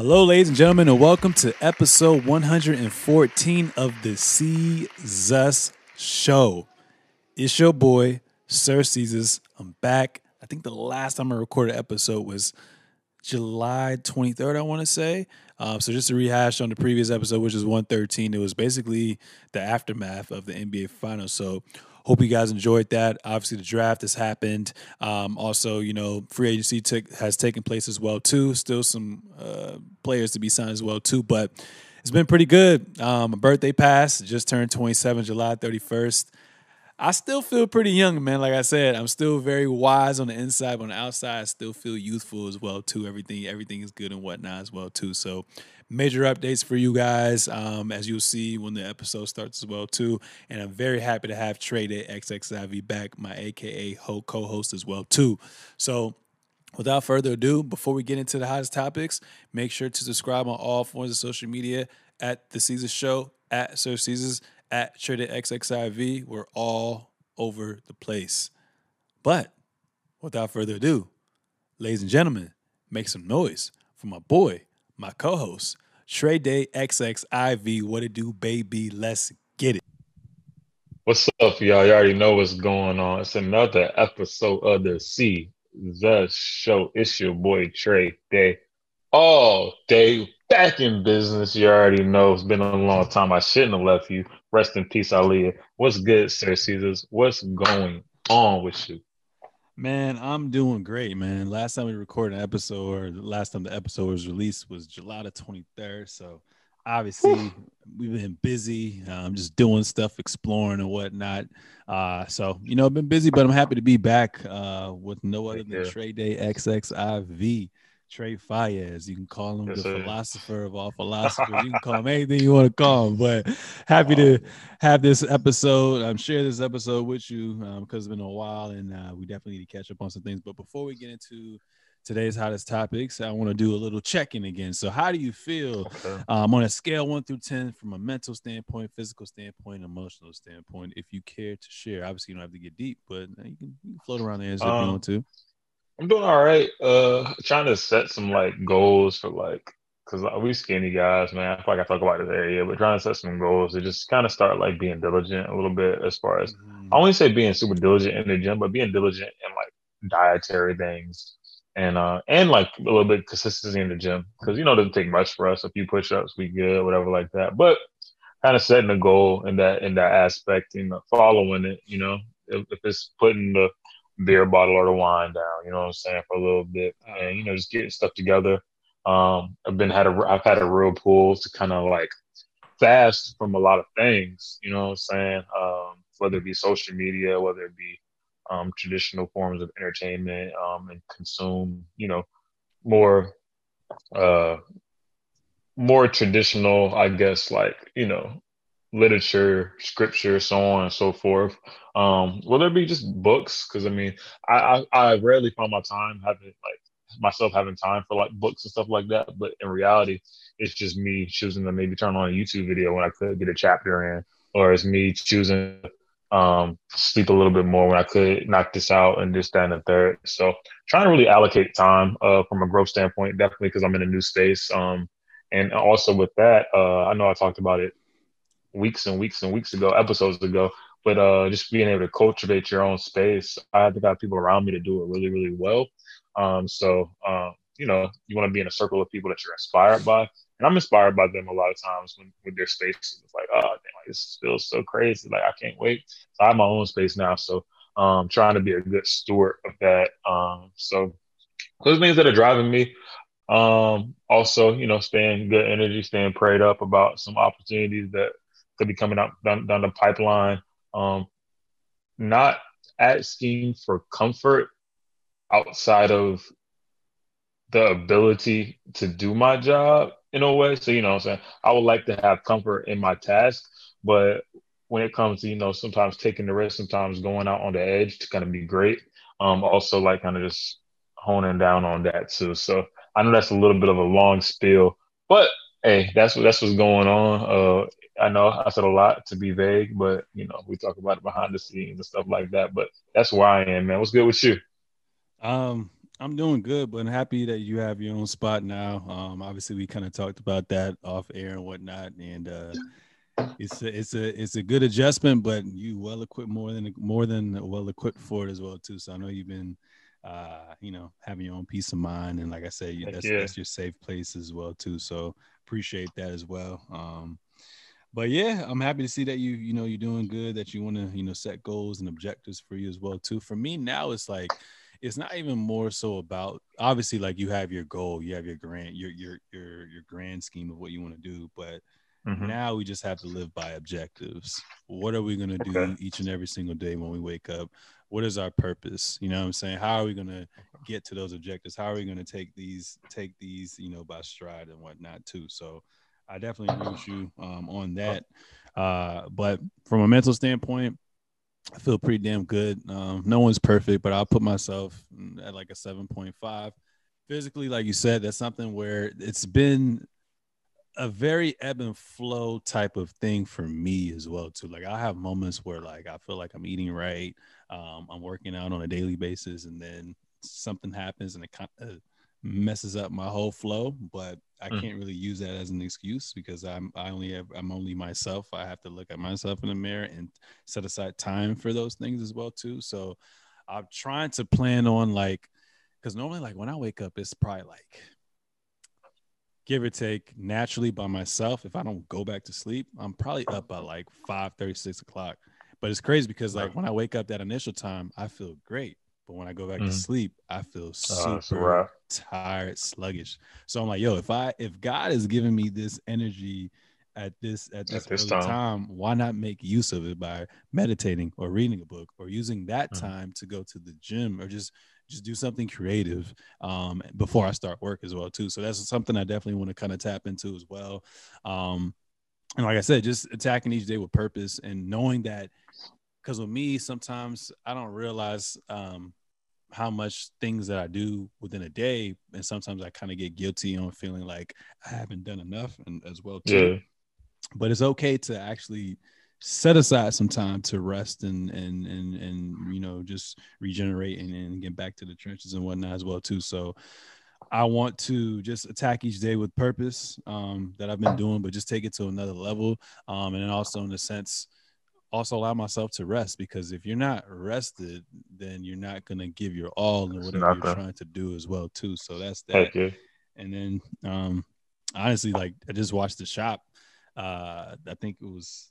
Hello, ladies and gentlemen, and welcome to episode 114 of the Seezus Show. It's your boy, Sir Seezus. I'm back. I think the last time I recorded an episode was July 23rd, I want to say. Um, so just to rehash on the previous episode, which is 113, it was basically the aftermath of the NBA Finals. So hope you guys enjoyed that. Obviously, the draft has happened. Um, also, you know, free agency took, has taken place as well too. Still some uh, players to be signed as well too, but it's been pretty good. Um, my birthday passed. Just turned 27, July 31st. I still feel pretty young, man. Like I said, I'm still very wise on the inside, but on the outside, I still feel youthful as well too. Everything, everything is good and whatnot as well too. So, major updates for you guys, um, as you'll see when the episode starts as well too. And I'm very happy to have Treday XXIV back, my AKA co-host as well too. So. Without further ado, before we get into the hottest topics, make sure to subscribe on all forms of social media at the Seezus Show at Sir Seezus at Treday XXIV. We're all over the place. But without further ado, ladies and gentlemen, make some noise for my boy, my co-host, Trey Day XXIV. What it do, baby? Let's get it. What's up, y'all? You already know what's going on. It's another episode of the C the show. It's your boy Trey Day. All day back in business. You already know it's been a long time. I shouldn't have left you. Rest in peace, Aaliyah. What's good, Sir Seezus? What's going on with you? Man, I'm doing great, man. Last time we recorded an episode, or the last time the episode was released was July the 23rd. So obviously we've been busy. I'm um, just doing stuff, exploring and whatnot. Uh, so you know, I've been busy, but I'm happy to be back uh, with no other than Treday XXIV. Trey Fayez. You can call him yes, the sir. philosopher of all philosophers. you can call him anything you want to call him. But happy to have this episode. I'm um, share this episode with you um, because it's been a while, and uh, we definitely need to catch up on some things. But before we get into today's hottest topics, I want to do a little check-in again. So, how do you feel okay. um, on a scale one through ten, from a mental standpoint, physical standpoint, emotional standpoint? If you care to share, obviously you don't have to get deep, but you can, you can float around there as um, if you want to. I'm doing all right. Uh, trying to set some like goals for like, cause we skinny guys, man. I feel like I talk about this area, but trying to set some goals to just kind of start like being diligent a little bit as far as mm-hmm. I won't say being super diligent in the gym, but being diligent in like dietary things and uh and like a little bit consistency in the gym because you know it doesn't take much for us. A few push-ups, we good, whatever like that. But kind of setting a goal in that in that aspect, you know, following it. You know, if, if it's putting the beer bottle or the wine down, you know what I'm saying, for a little bit, and you know, just getting stuff together. Um, I've been had a I've had a real pull to kind of like fast from a lot of things, you know what I'm saying, um, whether it be social media, whether it be um, traditional forms of entertainment, um, and consume, you know, more uh, more traditional, I guess, like you know, literature, scripture, so on and so forth. Um, will there be just books? Because I mean, I, I, I rarely find my time having like myself having time for like books and stuff like that. But in reality, it's just me choosing to maybe turn on a YouTube video when I could get a chapter in, or it's me choosing um sleep a little bit more when I could knock this out and this, that, and the third. So trying to really allocate time uh from a growth standpoint, definitely because I'm in a new space. Um and also with that, uh I know I talked about it weeks and weeks and weeks ago, episodes ago. But uh, just being able to cultivate your own space, I have to have people around me to do it really, really well. Um, so uh, you know, you want to be in a circle of people that you're inspired by, and I'm inspired by them a lot of times when with their space. It's like, oh, damn, like, this feels so crazy. Like I can't wait. So I have my own space now, so um, trying to be a good steward of that. Um, so those things that are driving me. Um, also, you know, staying good energy, staying prayed up about some opportunities that could be coming up down, down the pipeline. Um, not asking for comfort outside of the ability to do my job in a way. So, you know I'm saying? I would like to have comfort in my task, but when it comes to, you know, sometimes taking the risk, sometimes going out on the edge to kind of be great. Um, also like kind of just honing down on that too. So I know that's a little bit of a long spiel, but hey, that's what that's what's going on. Uh, I know I said a lot to be vague, but you know, we talk about it behind the scenes and stuff like that. But that's where I am, man. What's good with you? Um, I'm doing good, but I'm happy that you have your own spot now. Um, obviously, we kind of talked about that off air and whatnot, and uh, it's a, it's a it's a good adjustment, but you well equipped more than more than well equipped for it as well too. So I know you've been, uh, you know, having your own peace of mind, and like I said, that's yeah. that's your safe place as well too. So appreciate that as well. Um, but yeah, I'm happy to see that you you know you're doing good. That you want to you know set goals and objectives for you as well too. For me now, it's like it's not even more so about obviously like you have your goal, you have your grand your your your your grand scheme of what you want to do, but Mhm. now we just have to live by objectives. What are we going to do Okay. each and every single day when we wake up? What is our purpose? You know what I'm saying? How are we going to get to those objectives? How are we going to take these take these, you know, by stride and whatnot too? So I definitely agree with you um, on that. Uh, but from a mental standpoint, I feel pretty damn good. Um, no one's perfect, but I'll put myself at like a 7.5. Physically, like you said, that's something where it's been a very ebb and flow type of thing for me as well too. Like I have moments where like I feel like I'm eating right, um, I'm working out on a daily basis, and then something happens and it kind of messes up my whole flow. But I Mm. can't really use that as an excuse because I'm I only have I'm only myself. I have to look at myself in the mirror and set aside time for those things as well too. So I'm trying to plan on like because normally like when I wake up, it's probably like give or take naturally by myself. If I don't go back to sleep, I'm probably up by like 5 36 o'clock. But it's crazy because like when I wake up that initial time, I feel great. But when I go back to Mhm. sleep, I feel Oh, super wrap. tired, sluggish. So I'm like, yo, if I if God is giving me this energy at this at this, At this time. time. why not make use of it by meditating or reading a book or using that Mhm. time to go to the gym or just just do something creative um before I start work as well too. So that's something I definitely want to kind of tap into as well. Um and like I said, just attacking each day with purpose and knowing that because with me, sometimes I don't realize um how much things that I do within a day, and sometimes I kind of get guilty on feeling like I haven't done enough, and as well too. Yeah. But it's okay to actually set aside some time to rest and and and and you know just regenerate and, and get back to the trenches and whatnot as well too. So I want to just attack each day with purpose um, that I've been doing, but just take it to another level, um, and then also in a sense also allow myself to rest because if you're not rested, then you're not gonna give your all in whatever you're trying to do as well too. So that's that. And then um honestly, like I just watched the shop. Uh I think it was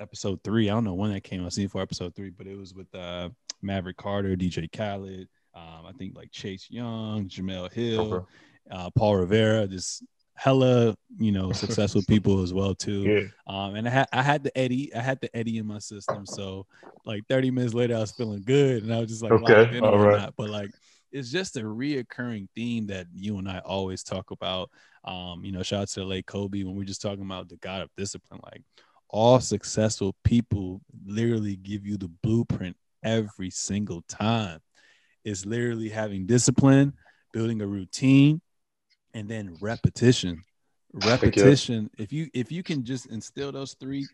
episode three. I don't know when that came. I seen for episode three, but it was with uh Maverick Carter, DJ Khaled, um, I think like Chase Young, Jemele Hill, Okay. uh Paul Rivera, just hella, you know, successful people as well too. Yeah. Um, and I had I had the Eddie, I had the Eddie in my system. So like 30 minutes later, I was feeling good, and I was just like, Okay, all right. whatnot. But like, it's just a reoccurring theme that you and I always talk about. Um, you know, shout out to the late Kobe when we're just talking about the God of discipline. Like, all successful people literally give you the blueprint every single time. It's literally having discipline, building a routine, and then repetition. Repetition. If you if you can just instill those three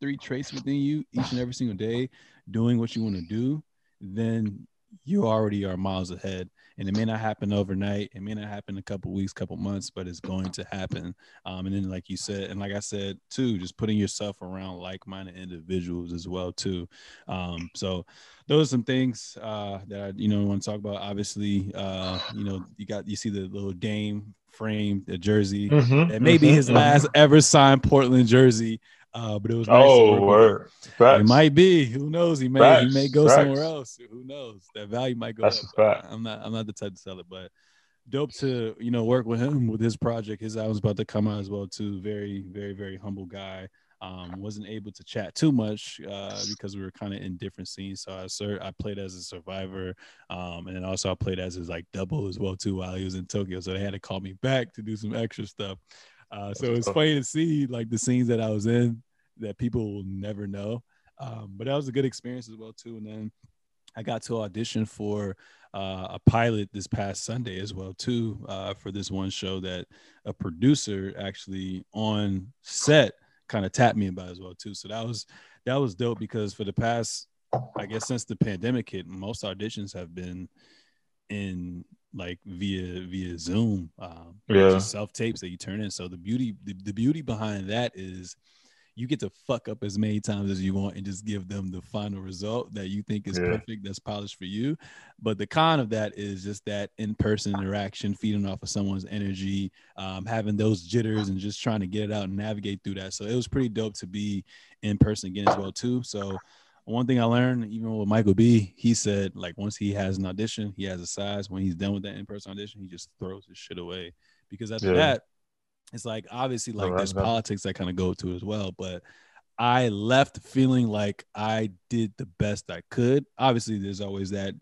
three traits within you each and every single day doing what you want to do then you already are miles ahead and it may not happen overnight it may not happen a couple weeks couple months but it's going to happen um, and then like you said and like i said too just putting yourself around like-minded individuals as well too um, so those are some things uh, that I, you know, want to talk about. Obviously, uh, you know, you got you see the little Dame frame, the jersey. Mhm, That may be mhm, his mhm. last ever signed Portland jersey. Uh, but it was nice Oh, work with him. word. It might be. Who knows? He may he may Facts, go somewhere else. Who knows? That value might go That's up. a fact. I'm not I'm not the type to sell it, but dope to you know work with him with his project. His album's about to come out as well too. Very very very humble guy. Um, wasn't able to chat too much uh, because we were kind of in different scenes. So I sur- I played as a survivor, um, and then also I played as his like double as well too while he was in Tokyo. So they had to call me back to do some extra stuff. Uh, so it's funny to see like the scenes that I was in that people will never know. Um, but that was a good experience as well too. And then I got to audition for uh, a pilot this past Sunday as well too uh, for this one show that a producer actually on set kind of tapped me about as well too. So that was that was dope because for the past I guess since the pandemic hit, most auditions have been in like via via Zoom. Um, yeah, self tapes that you turn in. So the beauty the, the beauty behind that is you get to fuck up as many times as you want and just give them the final result that you think is yeah. perfect, that's polished for you. But the con of that is just that in person interaction, feeding off of someone's energy, um, having those jitters and just trying to get it out and navigate through that. So it was pretty dope to be in person again as well too. So one thing I learned, even with Michael B, he said like once he has an audition, he has a size. When he's done with that in-person audition, he just throws his shit away because after yeah. that it's like obviously like there's politics that kind of go to as well, but I left feeling like I did the best I could. Obviously, there's always that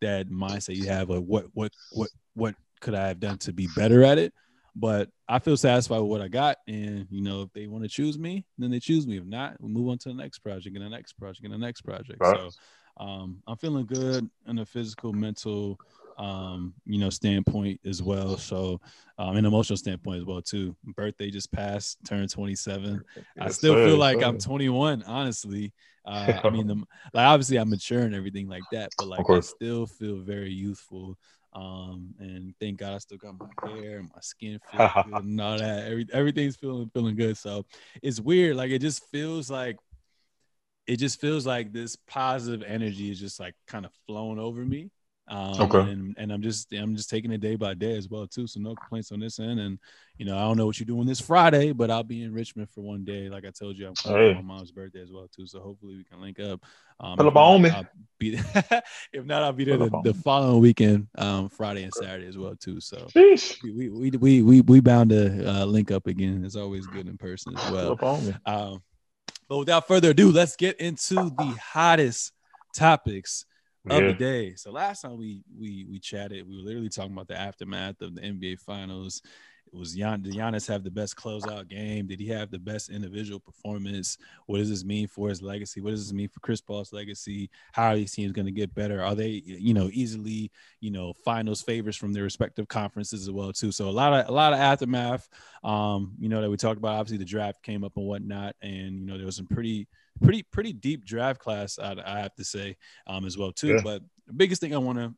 that mindset you have of what what what what could I have done to be better at it. But I feel satisfied with what I got, and you know, if they want to choose me, then they choose me. If not, we move on to the next project and the next project and the next project. Right. So um, I'm feeling good in a physical, mental, um, you know, standpoint as well. So, um, an emotional standpoint as well too. Birthday just passed, turned 27. Yes, I still sir, feel like sir. I'm 21, honestly. Uh, I mean, the, like obviously I'm mature and everything like that, but like I still feel very youthful. Um, and thank God I still got my hair and my skin and all that. Every, everything's feeling feeling good. So it's weird. Like it just feels like it just feels like this positive energy is just like kind of flowing over me um, okay. And, and I'm just I'm just taking it day by day as well too. So no complaints on this end. And you know I don't know what you're doing this Friday, but I'll be in Richmond for one day. Like I told you, I'm coming hey. for my mom's birthday as well too. So hopefully we can link up. Um, if, not, be, if not, I'll be there the, the, following weekend, um, Friday and Saturday as well too. So we, we we we we bound to uh, link up again. It's always good in person as well. Um, but without further ado, let's get into the hottest topics of yeah. the day. So last time we we we chatted, we were literally talking about the aftermath of the NBA Finals. It was Gian, did Giannis have the best closeout game? Did he have the best individual performance? What does this mean for his legacy? What does this mean for Chris Paul's legacy? How are these teams going to get better? Are they, you know, easily, you know, finals favors from their respective conferences as well too? So a lot of a lot of aftermath. Um, you know that we talked about. Obviously, the draft came up and whatnot, and you know there was some pretty pretty pretty deep draft class. I, I have to say um, as well too. Yeah. But the biggest thing I want to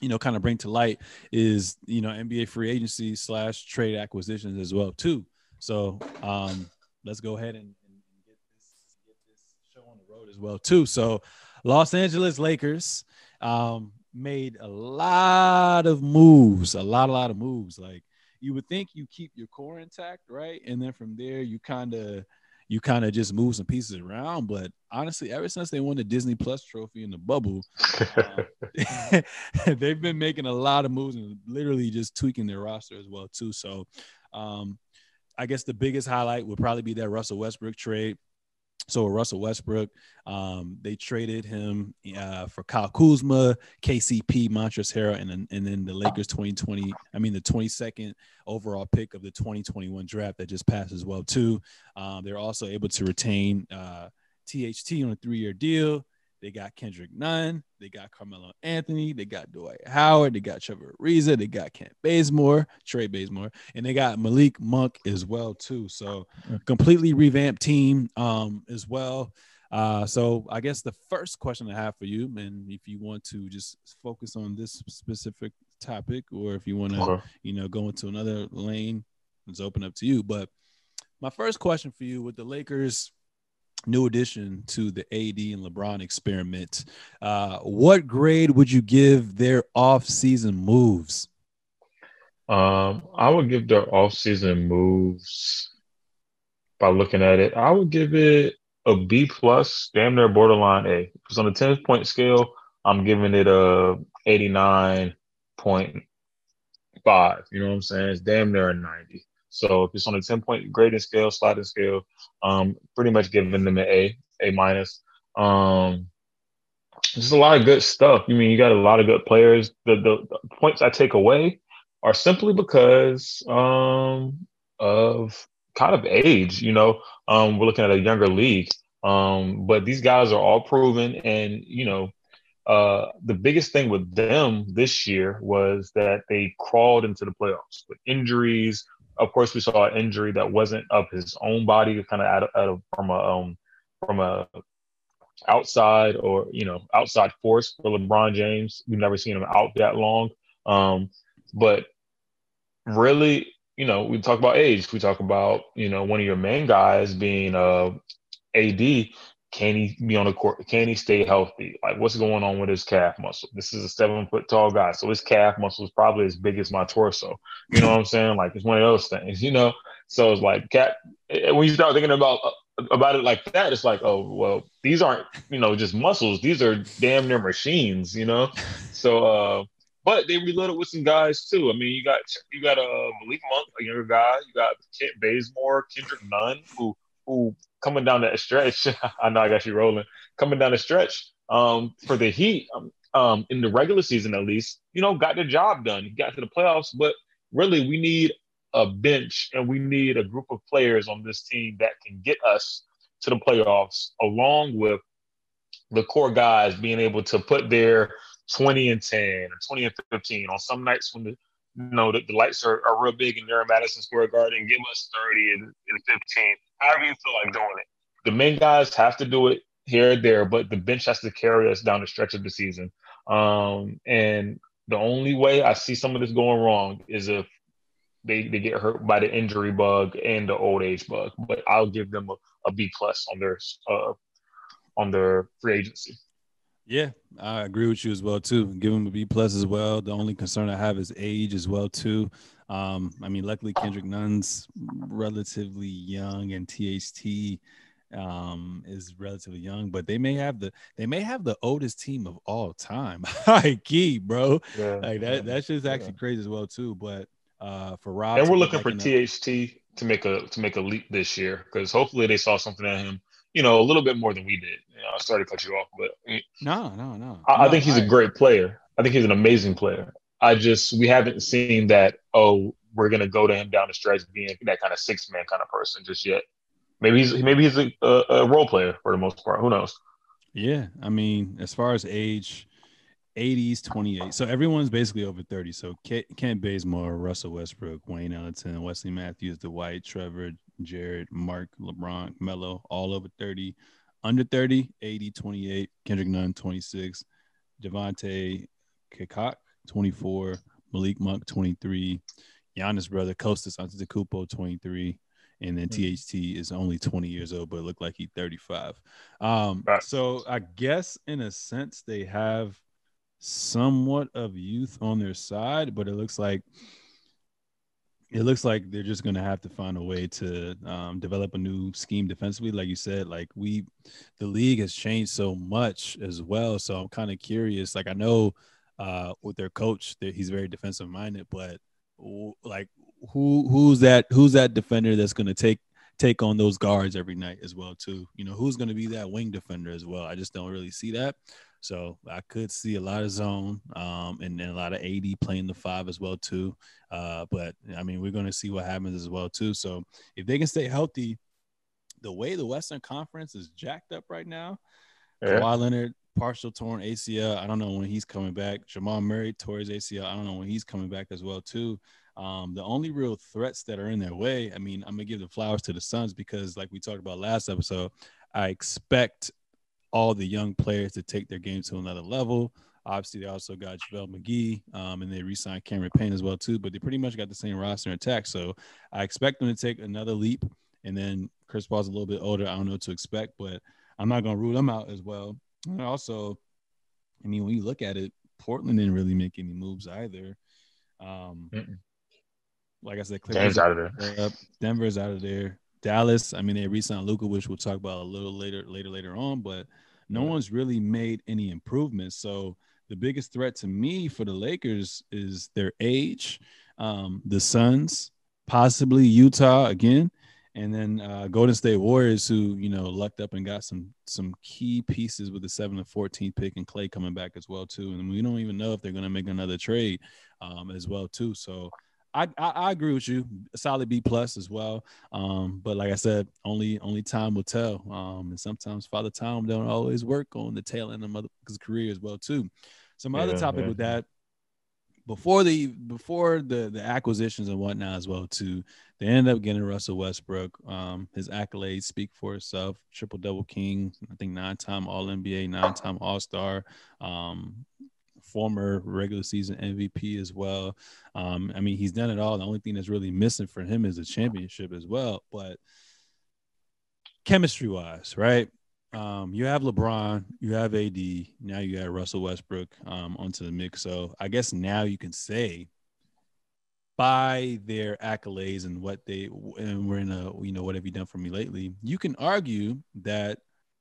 you know kind of bring to light is you know NBA free agency slash trade acquisitions as well too. So um, let's go ahead and, and get, this, get this show on the road as well too. So Los Angeles Lakers um, made a lot of moves, a lot, a lot of moves. Like you would think you keep your core intact, right? And then from there you kind of you kind of just move some pieces around. But honestly, ever since they won the Disney Plus trophy in the bubble, uh, they've been making a lot of moves and literally just tweaking their roster as well too. So, um, I guess the biggest highlight would probably be that Russell Westbrook trade. So Russell Westbrook, um, they traded him uh, for Kyle Kuzma, KCP, Montrezl Harrell, and then and then the Lakers 2020. I mean the 22nd overall pick of the 2021 draft that just passed as well too. Um, they're also able to retain uh, THT on a three-year deal. They got Kendrick Nunn. They got Carmelo Anthony. They got Dwight Howard. They got Trevor Ariza. They got Kent Bazemore, Trey Bazemore, and they got Malik Monk as well too. So completely revamped team um, as well. Uh, so I guess the first question I have for you, and if you want to just focus on this specific topic, or if you want to, okay. you know, go into another lane, it's open up to you. But my first question for you with the Lakers new addition to the AD and LeBron experiment. Uh, what grade would you give their off-season moves? Um, I would give their off-season moves by looking at it. I would give it a B plus, damn near borderline A. Because on a 10 point scale, I'm giving it a 89.5. You know what I'm saying? It's damn near a 90. So if it's on a 10 point grading scale, sliding scale, um, pretty much giving them an A, A minus. Um, just a lot of good stuff. You I mean you got a lot of good players. The, the, the points I take away are simply because um, of kind of age. You know, um, we're looking at a younger league, um, but these guys are all proven, and you know, uh, the biggest thing with them this year was that they crawled into the playoffs with injuries, of course, we saw an injury that wasn't of his own body, kind of out of, out of from a um, from a outside or you know outside force for LeBron James. We've never seen him out that long. Um, but really, you know, we talk about age. We talk about you know one of your main guys being uh, AD. Can he be on the court? Can he stay healthy? Like, what's going on with his calf muscle? This is a seven foot tall guy, so his calf muscle is probably as big as my torso. You know what I'm saying? Like, it's one of those things, you know. So it's like, cat. When you start thinking about about it like that, it's like, oh well, these aren't you know just muscles; these are damn near machines, you know. So, uh, but they reloaded with some guys too. I mean, you got you got a uh, Malik Monk, a younger guy. You got Kent Bazemore, Kendrick Nunn, who who coming down that stretch. I know I got you rolling. Coming down the stretch um, for the Heat um, um, in the regular season, at least, you know, got the job done. He got to the playoffs, but really, we need a bench and we need a group of players on this team that can get us to the playoffs, along with the core guys being able to put their 20 and 10 or 20 and 15 on some nights when the you know the, the lights are, are real big in there in Madison Square Garden. Give us 30 and, and 15. However you feel like doing it. The main guys have to do it here and there, but the bench has to carry us down the stretch of the season. Um, and the only way I see some of this going wrong is if they, they get hurt by the injury bug and the old age bug. But I'll give them a, a B plus on their uh, on their free agency. Yeah, I agree with you as well too. Give him a B plus as well. The only concern I have is age as well too. Um, I mean, luckily Kendrick Nunn's relatively young, and THT um, is relatively young, but they may have the they may have the oldest team of all time. High key, bro. Yeah, like that. Yeah, that's just actually yeah. crazy as well too. But uh, for Rob, and we're looking for THT to make a to make a leap this year because hopefully they saw something in him. You know, a little bit more than we did. You know, I started to cut you off, but no, no, no. I, no, I think he's I, a great player. I think he's an amazing player. I just we haven't seen that. Oh, we're gonna go to him down the stretch being that kind of six man kind of person just yet. Maybe he's maybe he's a, a, a, role player for the most part. Who knows? Yeah, I mean, as far as age, AD's, 28. So everyone's basically over 30. So Kent Bazemore, Russell Westbrook, Wayne Ellington, Wesley Matthews, Dwight, Trevor, Jared, Mark, LeBron, Melo, all over 30. Under 30, AD, 28. Kendrick Nunn, 26. Devontae Cacok, 24. Malik Monk, 23. Giannis' brother, Kostas Antetokounmpo, 23 and then. THT is only 20 years old, but it looked like he's 35. Um, right. So I guess in a sense they have somewhat of youth on their side, but it looks like it looks like they're just going to have to find a way to um, develop a new scheme defensively. Like you said, like we, the league has changed so much as well. So I'm kind of curious. Like I know uh, with their coach that he's very defensive minded, but like who who's that who's that defender that's going to take take on those guards every night as well too. You know who's going to be that wing defender as well. I just don't really see that. So I could see a lot of zone um, and then a lot of AD playing the five as well too. Uh, but I mean, we're going to see what happens as well too. So if they can stay healthy, the way the Western Conference is jacked up right now, yeah. Kawhi Leonard partial torn ACL. I don't know when he's coming back. Jamal Murray tore his ACL. I don't know when he's coming back as well too. Um, the only real threats that are in their way, I mean, I'm gonna give the flowers to the Suns because, like we talked about last episode, I expect all the young players to take their game to another level. Obviously, they also got JaVale McGee, um, and they re-signed Cameron Payne as well too. But they pretty much got the same roster attack. So I expect them to take another leap. And then Chris Paul's a little bit older. I don't know what to expect, but I'm not gonna rule them out as well. And also, I mean, when you look at it, Portland didn't really make any moves either. Um, like I said, Clippers out of there. Denver's out of there. Dallas, I mean, they re-signed Luka, which we'll talk about a little later, later, later on. But no one's really made any improvements. So the biggest threat to me for the Lakers is their age, um, the Suns, possibly Utah again, and then uh, Golden State Warriors, who you know lucked up and got some some key pieces with the seven and fourteen pick and Clay coming back as well too. And we don't even know if they're going to make another trade um, as well too. So I, I, I agree with you. Solid B plus as well. Um, but like I said, only only time will tell. Um, and sometimes Father Time don't always work on the tail end of mother's career as well too. Some yeah, other topic yeah. with that before the before the the acquisitions and whatnot as well too. They ended up getting Russell Westbrook. Um, his accolades speak for itself. Triple double king. I think nine time All NBA, nine time All Star. Um, former regular season MVP as well. Um, I mean, he's done it all. The only thing that's really missing for him is a championship as well. But chemistry wise, right? Um, you have LeBron, you have AD, now you got Russell Westbrook um, onto the mix. So I guess now you can say by their accolades and what they and we're in a you know what have you done for me lately, you can argue that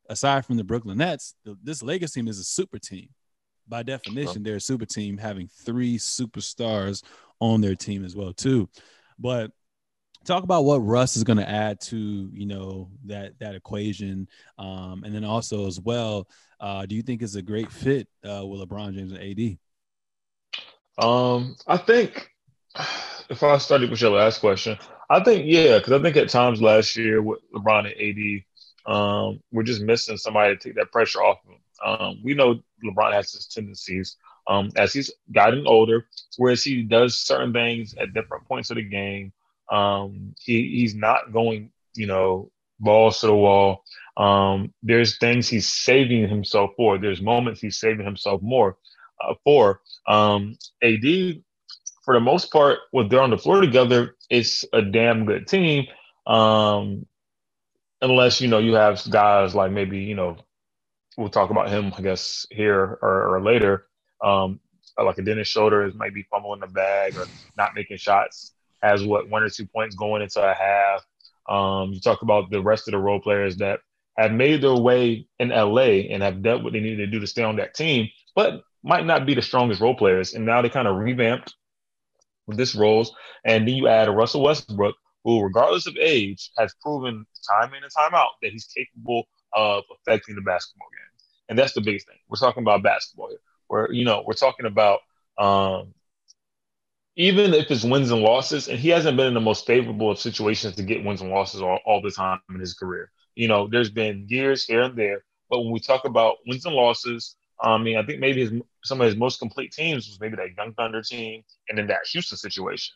aside from the Brooklyn Nets, this Lakers team is a super team. By definition, they're a super team having three superstars on their team as well too. But talk about what Russ is going to add to you know that that equation, um, and then also as well, uh, do you think it's a great fit uh, with LeBron James and AD? Um, I think if I started with your last question, I think yeah, because I think at times last year with LeBron and AD, um, we're just missing somebody to take that pressure off of him. Um, we know LeBron has his tendencies um, as he's gotten older, whereas he does certain things at different points of the game. Um, he he's not going, you know, balls to the wall. Um, there's things he's saving himself for. There's moments he's saving himself more uh, for. Um, AD for the most part, when they're on the floor together, it's a damn good team. Um, unless you know you have guys like maybe you know we'll talk about him, I guess, here or, or later. Um, like a Dennis Schroeder is maybe fumbling the bag or not making shots, has what one or two points going into a half. Um, you talk about the rest of the role players that have made their way in LA and have done what they needed to do to stay on that team, but might not be the strongest role players. And now they kind of revamped with this roles. And then you add a Russell Westbrook, who, regardless of age, has proven time in and time out that he's capable of affecting the basketball game. And that's the biggest thing. We're talking about basketball here. Where, you know, we're talking about um, even if it's wins and losses, and he hasn't been in the most favorable of situations to get wins and losses all, all the time in his career. You know, there's been years here and there, but when we talk about wins and losses, I mean, I think maybe his, some of his most complete teams was maybe that Young Thunder team and then that Houston situation.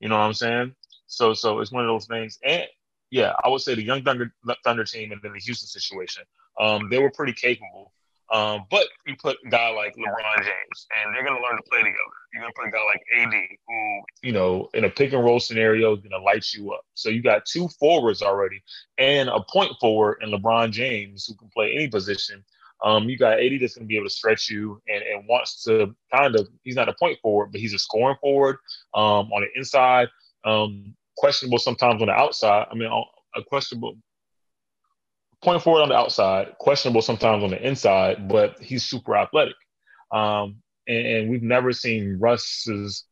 You know what I'm saying? So, so it's one of those things. And yeah, I would say the Young Thunder, Thunder team and then the Houston situation. Um, they were pretty capable. Um, but you put a guy like LeBron James, and they're going to learn to play together. You're going to put a guy like AD, who, you know, in a pick and roll scenario is going to light you up. So you got two forwards already and a point forward in LeBron James who can play any position um, you got AD that's going to be able to stretch you and, and wants to kind of, he's not a point forward, but he's a scoring forward um, on the inside. Um, questionable sometimes on the outside. I mean, a questionable point forward on the outside, questionable sometimes on the inside, but he's super athletic. Um, and, and we've never seen Russ's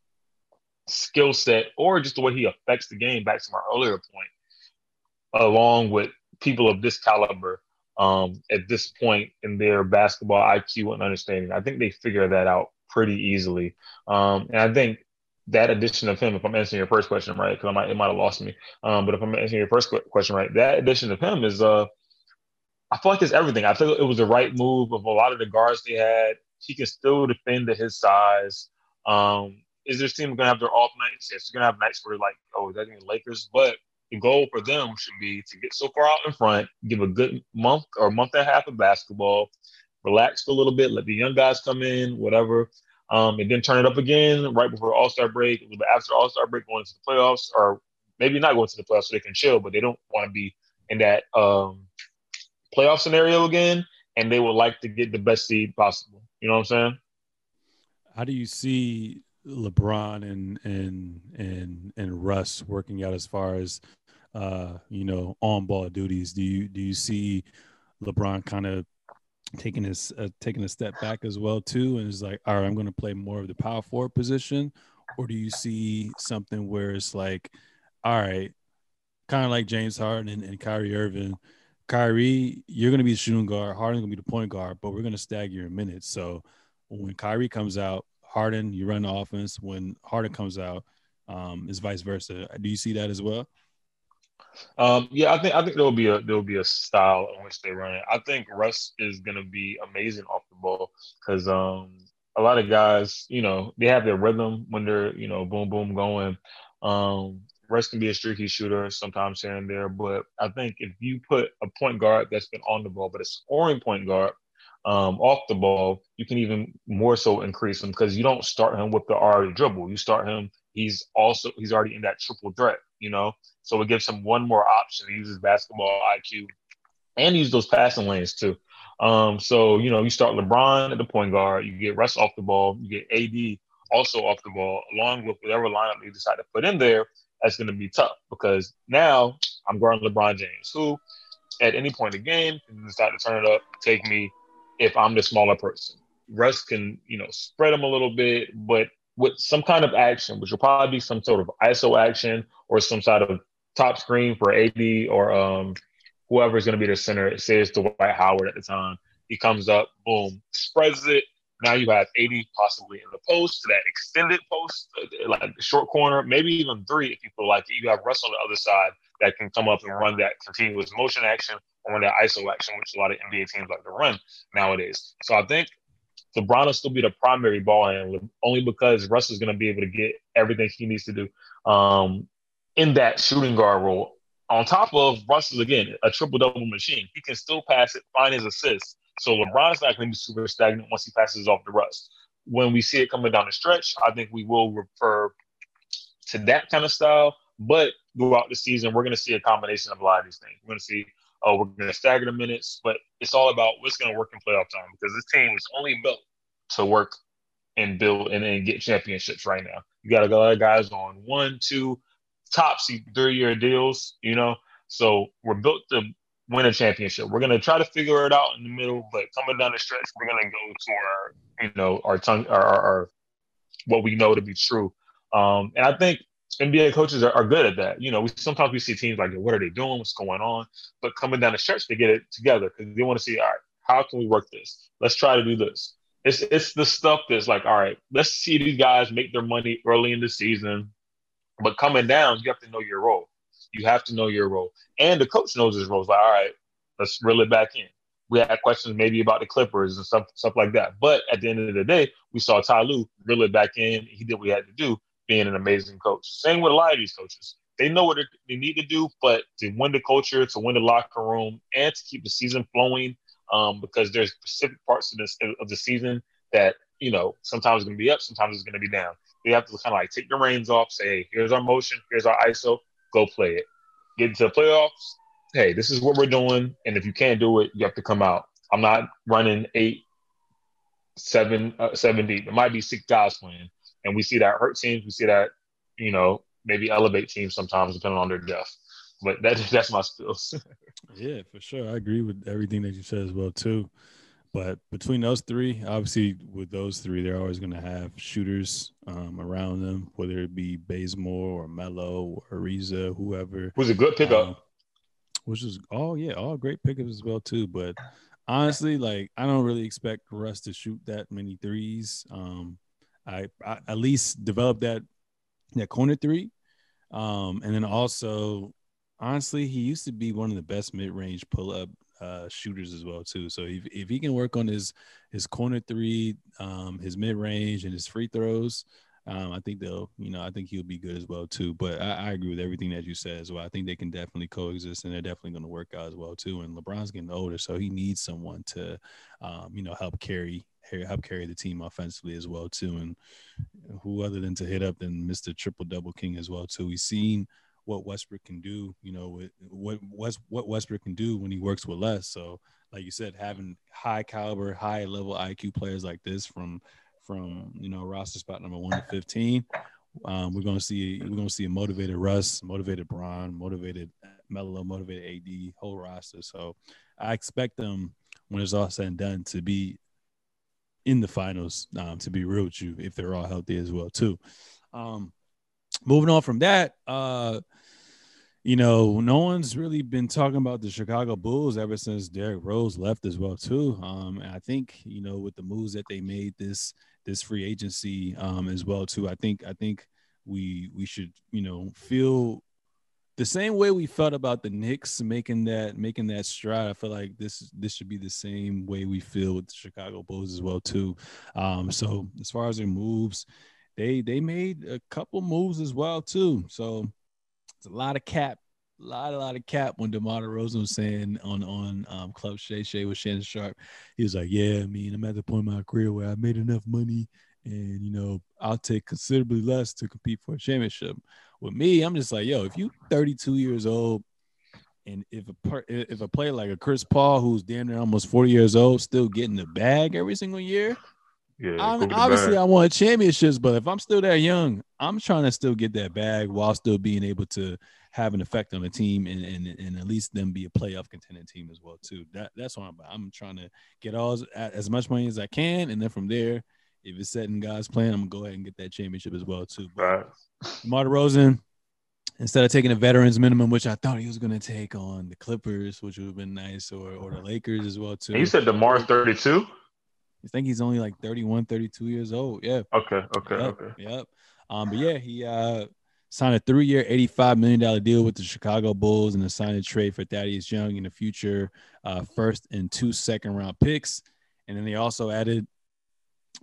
skill set or just the way he affects the game, back to my earlier point, along with people of this caliber um, at this point in their basketball IQ and understanding. I think they figure that out pretty easily. Um, and I think that addition of him, if I'm answering your first question right, because I might it might have lost me. Um, but if I'm answering your first question right, that addition of him is uh, I feel like it's everything. I feel it was the right move of a lot of the guards they had. He can still defend at his size. Um, is this team gonna have their off nights? Yes, they're gonna have nights where like, oh, they're gonna Lakers, but the goal for them should be to get so far out in front, give a good month or month and a half of basketball, relax for a little bit, let the young guys come in, whatever, um, and then turn it up again right before All Star break, a little bit after All Star break, going into the playoffs, or maybe not going to the playoffs so they can chill, but they don't want to be in that um, playoff scenario again, and they would like to get the best seed possible. You know what I'm saying? How do you see LeBron and and and and Russ working out as far as uh, you know, on ball duties. Do you do you see LeBron kind of taking his uh, taking a step back as well too, and is like, all right, I'm going to play more of the power forward position, or do you see something where it's like, all right, kind of like James Harden and, and Kyrie Irving. Kyrie, you're going to be the shooting guard. Harden's going to be the point guard, but we're going to stagger your minutes. So when Kyrie comes out, Harden, you run the offense. When Harden comes out, um, is vice versa. Do you see that as well? Um, yeah, I think I think there'll be a there'll be a style in which they run it. I think Russ is gonna be amazing off the ball because um, a lot of guys, you know, they have their rhythm when they're you know boom boom going. Um, Russ can be a streaky shooter sometimes here and there, but I think if you put a point guard that's been on the ball, but a scoring point guard, um, off the ball, you can even more so increase him because you don't start him with the already dribble. You start him, he's also he's already in that triple threat, you know. So it gives him one more option He uses basketball IQ and use those passing lanes too. Um, so you know, you start LeBron at the point guard, you get Russ off the ball, you get AD also off the ball, along with whatever lineup you decide to put in there. That's going to be tough because now I'm guarding LeBron James, who at any point in the game can decide to turn it up, take me if I'm the smaller person. Russ can, you know, spread him a little bit, but with some kind of action, which will probably be some sort of ISO action or some sort of top screen for AD or um, whoever is going to be the center. It says Dwight Howard at the time. He comes up, boom, spreads it. Now you have AD possibly in the post, that extended post, uh, like short corner, maybe even three if you feel like it. You have Russ on the other side that can come up and run that continuous motion action or run that ISO action, which a lot of NBA teams like to run nowadays. So I think LeBron will still be the primary ball handler only because Russ is going to be able to get everything he needs to do um, in that shooting guard role. On top of Russ is again a triple double machine. He can still pass it, find his assists. So LeBron's not going to be super stagnant once he passes off the rust. When we see it coming down the stretch, I think we will refer to that kind of style. But throughout the season, we're going to see a combination of a lot of these things. We're going to see oh, we're going to stagger the minutes, but it's all about what's going to work in playoff time because this team is only built to work and build and, and get championships right now. You got a lot of guys on one, two, top three year deals, you know. So we're built to win a championship. We're gonna try to figure it out in the middle, but coming down the stretch, we're gonna go to our, you know, our tongue, our, our, our what we know to be true. Um, and I think NBA coaches are, are, good at that. You know, we sometimes we see teams like, what are they doing? What's going on? But coming down the stretch, they get it together because they want to see, all right, how can we work this? Let's try to do this. It's it's the stuff that's like, all right, let's see these guys make their money early in the season. But coming down, you have to know your role. You have to know your role. And the coach knows his role. It's like, all right, let's reel it back in. We had questions maybe about the Clippers and stuff, stuff like that. But at the end of the day, we saw Ty Lue reel it back in. He did what he had to do being an amazing coach. Same with a lot of these coaches. They know what they need to do, but to win the culture, to win the locker room, and to keep the season flowing, um, because there's specific parts of this of the season that you know sometimes it's going to be up, sometimes it's going to be down. They have to kind of like take the reins off, say, hey, "Here's our motion, here's our ISO, go play it." Get into the playoffs. Hey, this is what we're doing, and if you can't do it, you have to come out. I'm not running eight, seven, uh, seven deep. It might be six guys playing and we see that hurt teams. We see that, you know, maybe elevate teams sometimes depending on their depth. But that, that's my skills. yeah, for sure. I agree with everything that you said as well too. But between those three, obviously, with those three, they're always going to have shooters um, around them, whether it be Bazemore or Melo or Ariza, whoever. Was a good pickup. Um, which is oh yeah, all great pickups as well too. But honestly, like I don't really expect Russ to shoot that many threes. Um, I, I at least develop that that corner three, um, and then also honestly, he used to be one of the best mid range pull up uh, shooters as well too. So if, if he can work on his his corner three, um, his mid range, and his free throws, um, I think they'll, you know, I think he'll be good as well too. But I, I, agree with everything that you said as well. I think they can definitely coexist, and they're definitely going to work out as well too. And LeBron's getting older, so he needs someone to, um, you know, help carry help carry the team offensively as well too. And who other than to hit up than Mr. Triple Double King as well too. We've seen what Westbrook can do, you know, with what what Westbrook can do when he works with less. So, like you said, having high caliber, high level IQ players like this from from you know roster spot number one to fifteen. Um, we're gonna see we're gonna see a motivated Russ, motivated Bron, motivated Melo, motivated AD, whole roster. So I expect them when it's all said and done to be in the finals. Um, to be real with you, if they're all healthy as well too. Um, moving on from that, uh, you know, no one's really been talking about the Chicago Bulls ever since Derrick Rose left as well too. Um, and I think you know with the moves that they made this this free agency um, as well too. I think I think we we should you know feel the same way we felt about the Knicks making that making that stride. I feel like this this should be the same way we feel with the Chicago Bulls as well too. Um, so as far as their moves, they they made a couple moves as well too. So it's a lot of cap a lot, a lot of cap when DeMar DeRozan was saying on on um, Club Shay Shay with Shannon Sharpe. He was like, "Yeah, I mean, I'm at the point in my career where I made enough money, and you know, I'll take considerably less to compete for a championship." With me, I'm just like, "Yo, if you 32 years old, and if a if a player like a Chris Paul, who's damn near almost 40 years old, still getting the bag every single year." Yeah, obviously, I want championships, but if I'm still that young, I'm trying to still get that bag while still being able to have an effect on the team and, and, and at least them be a playoff contending team as well too. That that's what I'm I'm trying to get all as, as much money as I can, and then from there, if it's set in God's plan, I'm gonna go ahead and get that championship as well too. But right. DeMar DeRozan, instead of taking a veterans minimum, which I thought he was gonna take on the Clippers, which would have been nice, or or the Lakers as well too. And you said DeMar's 32. I think he's only like 31, 32 years old. Yeah. Okay. Okay. Yep, okay. Yep. Um, but yeah, he uh signed a three-year, $85 million deal with the Chicago Bulls and a signed a trade for Thaddeus Young in the future, uh, first and two second-round picks. And then they also added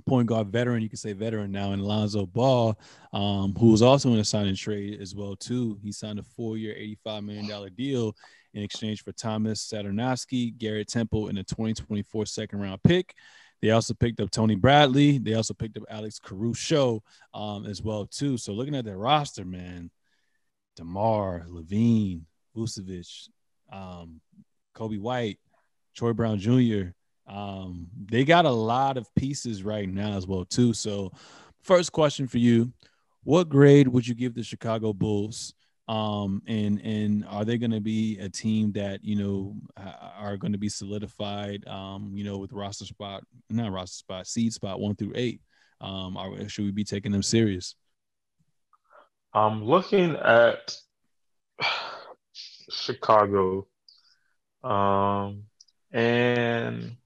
point guard veteran, you can say veteran now, in Lonzo Ball, um, who was also in a signing trade as well too. He signed a four-year, $85 million deal in exchange for Thomas Satoransky, Garrett Temple, and a 2024 second-round pick. They also picked up Tony Bradley. They also picked up Alex Caruso um, as well too. So looking at their roster, man, Demar, LaVine, Vucevic, um, Coby White, Troy Brown Jr. Um, they got a lot of pieces right now as well too. So, first question for you: What grade would you give the Chicago Bulls? Um, and and are they going to be a team that you know are going to be solidified? Um, you know, with roster spot, not roster spot, seed spot one through eight. Um, are, should we be taking them serious? I'm looking at Chicago, um, and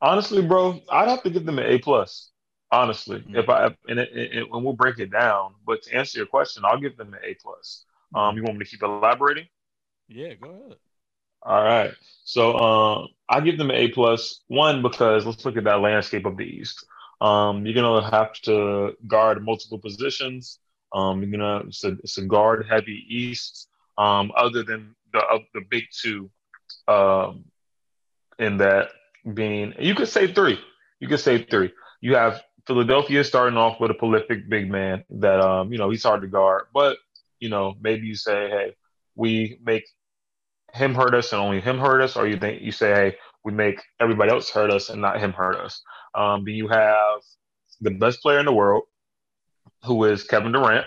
honestly, bro, I'd have to give them an A plus. Honestly, mm-hmm. if I and, it, it, and we'll break it down, but to answer your question, I'll give them an A plus. Um, you want me to keep elaborating? Yeah, go ahead. All right. So um, I give them an A. One because let's look at that landscape of the East. Um, you're gonna have to guard multiple positions. Um, you're gonna it's a, it's a guard heavy East. Um, other than the uh, the big two, um, in that being you could say three. You could say three. You have Philadelphia starting off with a prolific big man that um, you know he's hard to guard, but you know, maybe you say, hey, we make him hurt us and only him hurt us, or you think you say, hey, we make everybody else hurt us and not him hurt us. Um, but you have the best player in the world, who is Kevin Durant.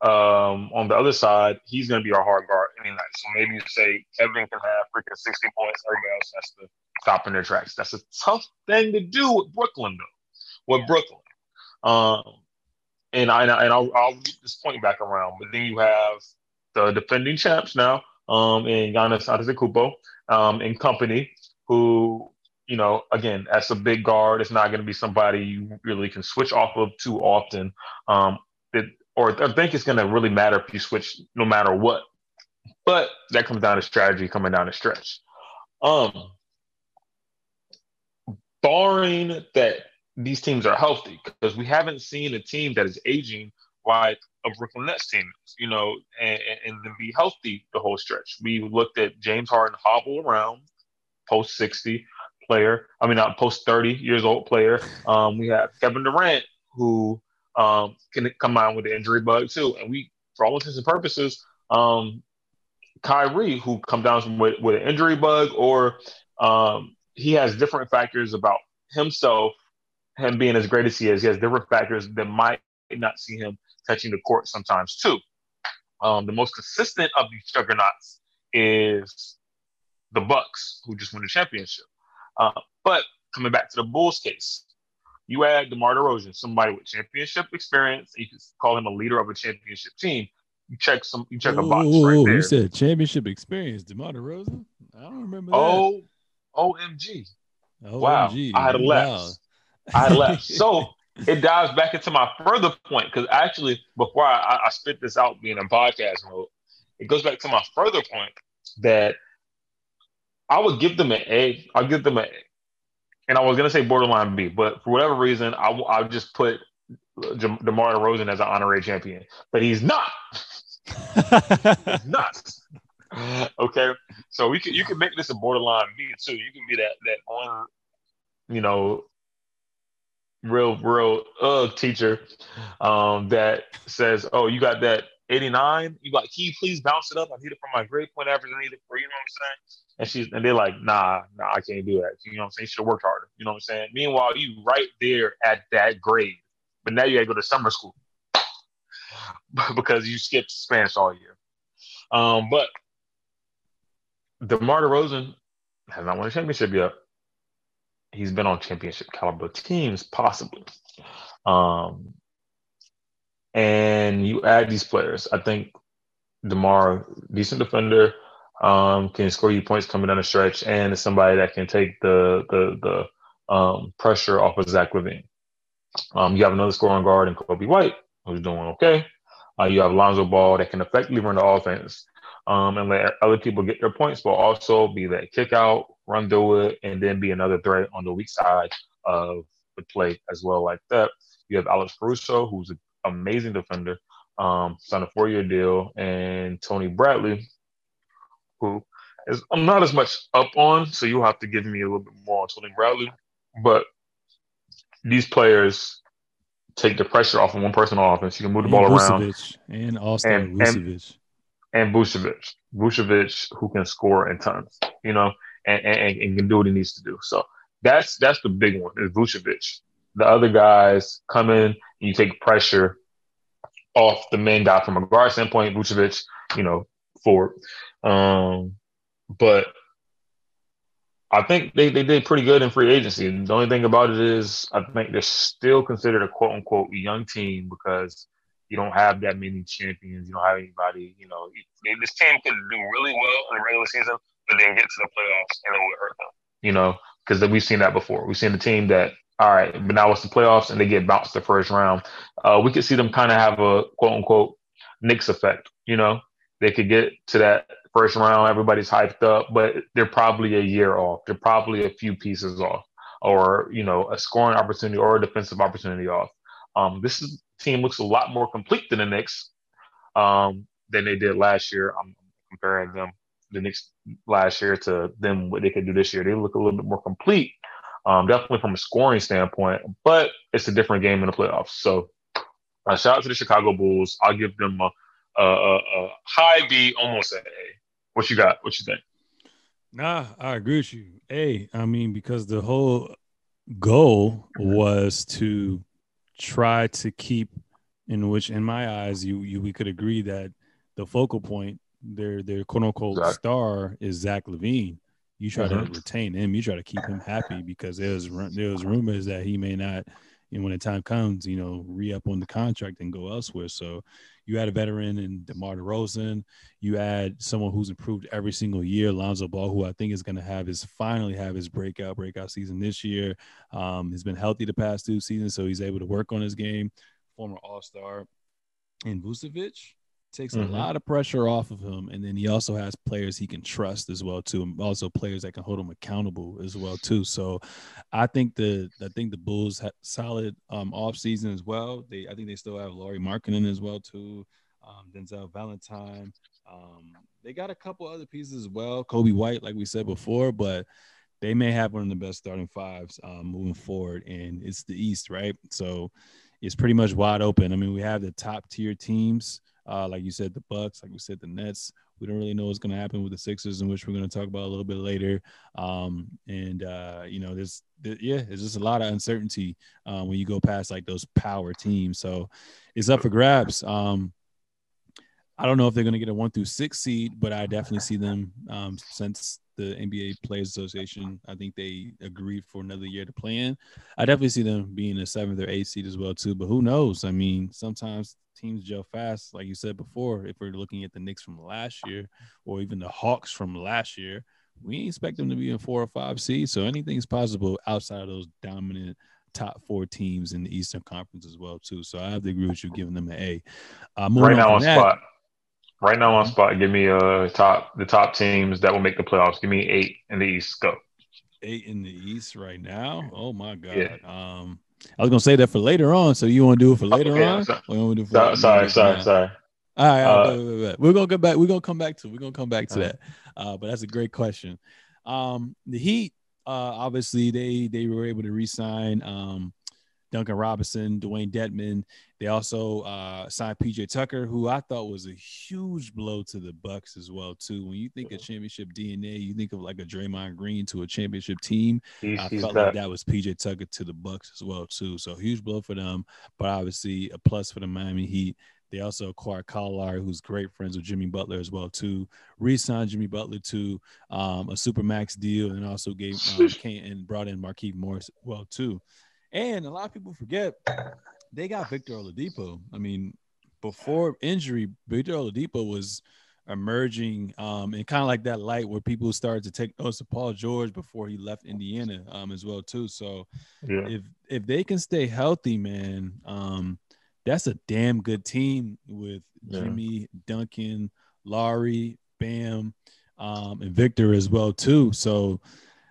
Um, on the other side, he's going to be our hard guard any night. So maybe you say Kevin can have freaking 60 points. Everybody else has to stop in their tracks. That's a tough thing to do with Brooklyn, though. With Brooklyn. Um, and I and I'll, I'll get this point back around. But then you have the defending champs now, um, and Giannis Antetokounmpo, um, and company, who you know, again, as a big guard, it's not going to be somebody you really can switch off of too often. Um, it, or I think it's going to really matter if you switch no matter what. But that comes down to strategy coming down the stretch. Um, barring that these teams are healthy because we haven't seen a team that is aging like a Brooklyn Nets team, you know, and, and then be healthy the whole stretch. We looked at James Harden hobble around post 60 player. I mean, not post 30 years old player. Um, we have Kevin Durant who um, can come out with the injury bug too. And we, for all intents and purposes, um, Kyrie who come down with, with an injury bug or um, he has different factors about himself him being as great as he is, he has different factors that might not see him touching the court sometimes too. Um, the most consistent of these juggernauts is the Bucks, who just won the championship. Uh, but coming back to the Bulls case, you add DeMar DeRozan, somebody with championship experience. You can call him a leader of a championship team. You check some. You check a box Ooh, right there. You said championship experience, DeMar DeRozan. I don't remember that. Oh, OMG! OMG. Wow, I had a left. I left. so it dives back into my further point because actually, before I, I spit this out being in podcast mode, it goes back to my further point that I would give them an A. I'll give them an A. And I was going to say borderline B, but for whatever reason, I, I'll just put DeMar DeRozan as an honorary champion, but he's not. he's not. okay, so we can you can make this a borderline B too. You can be that that one, you know, real real uh teacher um that says, "Oh, you got that 89. You got you please bounce it up? I need it for my grade point average. I need it for, you know what I'm saying? And she's, and they're like, nah, nah, I can't do that. You know what I'm saying? You should have worked harder. You know what I'm saying? Meanwhile, you right there at that grade, but now you gotta go to summer school because you skipped Spanish all year. Um, but DeMar DeRozan has not won a championship yet. He's been on championship caliber teams, possibly. Um, and you add these players. I think Demar, decent defender, um, can score you points coming down the stretch, and is somebody that can take the the the um, pressure off of Zach LaVine. Um, you have another scoring guard in Coby White, who's doing okay. Uh, you have Lonzo Ball that can effectively run the offense um, and let other people get their points, but also be that kick out, run through it, and then be another threat on the weak side of the play as well, like that. You have Alex Caruso, who's an amazing defender. Um, signed a four year deal, and Tony Bradley, who is I'm not as much up on, so you'll have to give me a little bit more on Tony Bradley. But these players take the pressure off of one person on offense. You can move the ball around. And Austin and, Vucevic. And, and Vucevic. Vucevic who can score in tons, you know, and, and, and can do what he needs to do. So that's that's the big one is Vucevic the other guys come in and you take pressure off the main guy from a guard standpoint, Vucevic, you know, forward. Um, but I think they, they did pretty good in free agency. The only thing about it is I think they're still considered a quote unquote young team because you don't have that many champions. You don't have anybody, you know, this team could do really well in the regular season, but then get to the playoffs and it would hurt them, you know, because we've seen that before. We've seen a team that all right, but now it's the playoffs and they get bounced the first round. Uh, we could see them kind of have a quote unquote Knicks effect. You know, they could get to that first round, everybody's hyped up, but they're probably a year off. They're probably a few pieces off, or you know, a scoring opportunity or a defensive opportunity off. Um, this is, team looks a lot more complete than the Knicks um, than they did last year. I'm comparing them the Knicks last year to them what they could do this year. They look a little bit more complete um, definitely from a scoring standpoint, but it's a different game in the playoffs. So, uh, shout out to the Chicago Bulls. I'll give them a, a, a, a high B, almost an A. What you got? What you think? Nah, I agree with you. A, I mean, because the whole goal was to try to keep, in which, in my eyes, you, you we could agree that the focal point, their their quote unquote exactly. star is Zach LaVine. you try to mm-hmm. retain him. You try to keep him happy because there's there's rumors that he may not, and when the time comes, you know, re up on the contract and go elsewhere. So you add a veteran in DeMar DeRozan. You add someone who's improved every single year, Lonzo Ball, who I think is going to have his finally have his breakout breakout season this year. Um, he's been healthy the past two seasons, so he's able to work on his game. Former All Star, and Vucevic takes mm-hmm. a lot of pressure off of him and then he also has players he can trust as well too and also players that can hold him accountable as well too. So i think the i think the bulls had solid um off season as well. They i think they still have lauri Markkanen as well too um, denzel valentine. Um, they got a couple other pieces as well coby white like we said before but they may have one of the best starting fives um, moving forward and it's the east right? So it's pretty much wide open. I mean we have the top tier teams uh, like you said, the Bucks, like we said, the Nets. We don't really know what's going to happen with the Sixers, in which we're going to talk about a little bit later. Um, and uh, you know, there's, there, yeah, there's just a lot of uncertainty uh, when you go past like those power teams. So it's up for grabs. Um, I don't know if they're going to get a one through six seed, but I definitely see them um, since the NBA Players Association. I think they agreed for another year to play in. I definitely see them being a seventh or eighth seed as well too. But who knows? I mean, sometimes teams gel fast, like you said before. If we're looking at the Knicks from last year, or even the Hawks from last year, we expect them to be in four or five seeds. So anything's possible outside of those dominant top four teams in the Eastern Conference as well too. So I have to agree with you, giving them an A. Uh, right now on that, spot. Right now on spot. Give me a uh, top the top teams that will make the playoffs. Give me eight in the East. Go. Eight in the East right now. Oh my God. Yeah. Um, I was gonna say that for later on. So you want to do it for later okay, on? Sorry, sorry, sorry, sorry, sorry. All right, all right uh, wait, wait, wait. we're gonna come back. We're gonna come back to. We're gonna come back to that. Uh, but that's a great question. Um, the Heat, uh, obviously, they they were able to re-sign um, Duncan Robinson, Dewayne Dedmon. They also uh, signed PJ Tucker, who I thought was a huge blow to the Bucks as well too. When you think of championship DNA, you think of like a Draymond Green to a championship team. He's, I felt like that was PJ Tucker to the Bucks as well too. So huge blow for them, but obviously a plus for the Miami Heat. They also acquired Lowry, who's great friends with Jimmy Butler as well too. Re-signed Jimmy Butler to um, a super max deal, and also gave um, and brought in Markieff Morris well too. And a lot of people forget they got Victor Oladipo. I mean, before injury, Victor Oladipo was emerging um, and kind of like that light where people started to take notice of Paul George before he left Indiana um, as well too. So yeah. if if they can stay healthy, man, um, that's a damn good team with yeah. Jimmy, Duncan, Lowry, Bam, um, and Victor as well too. So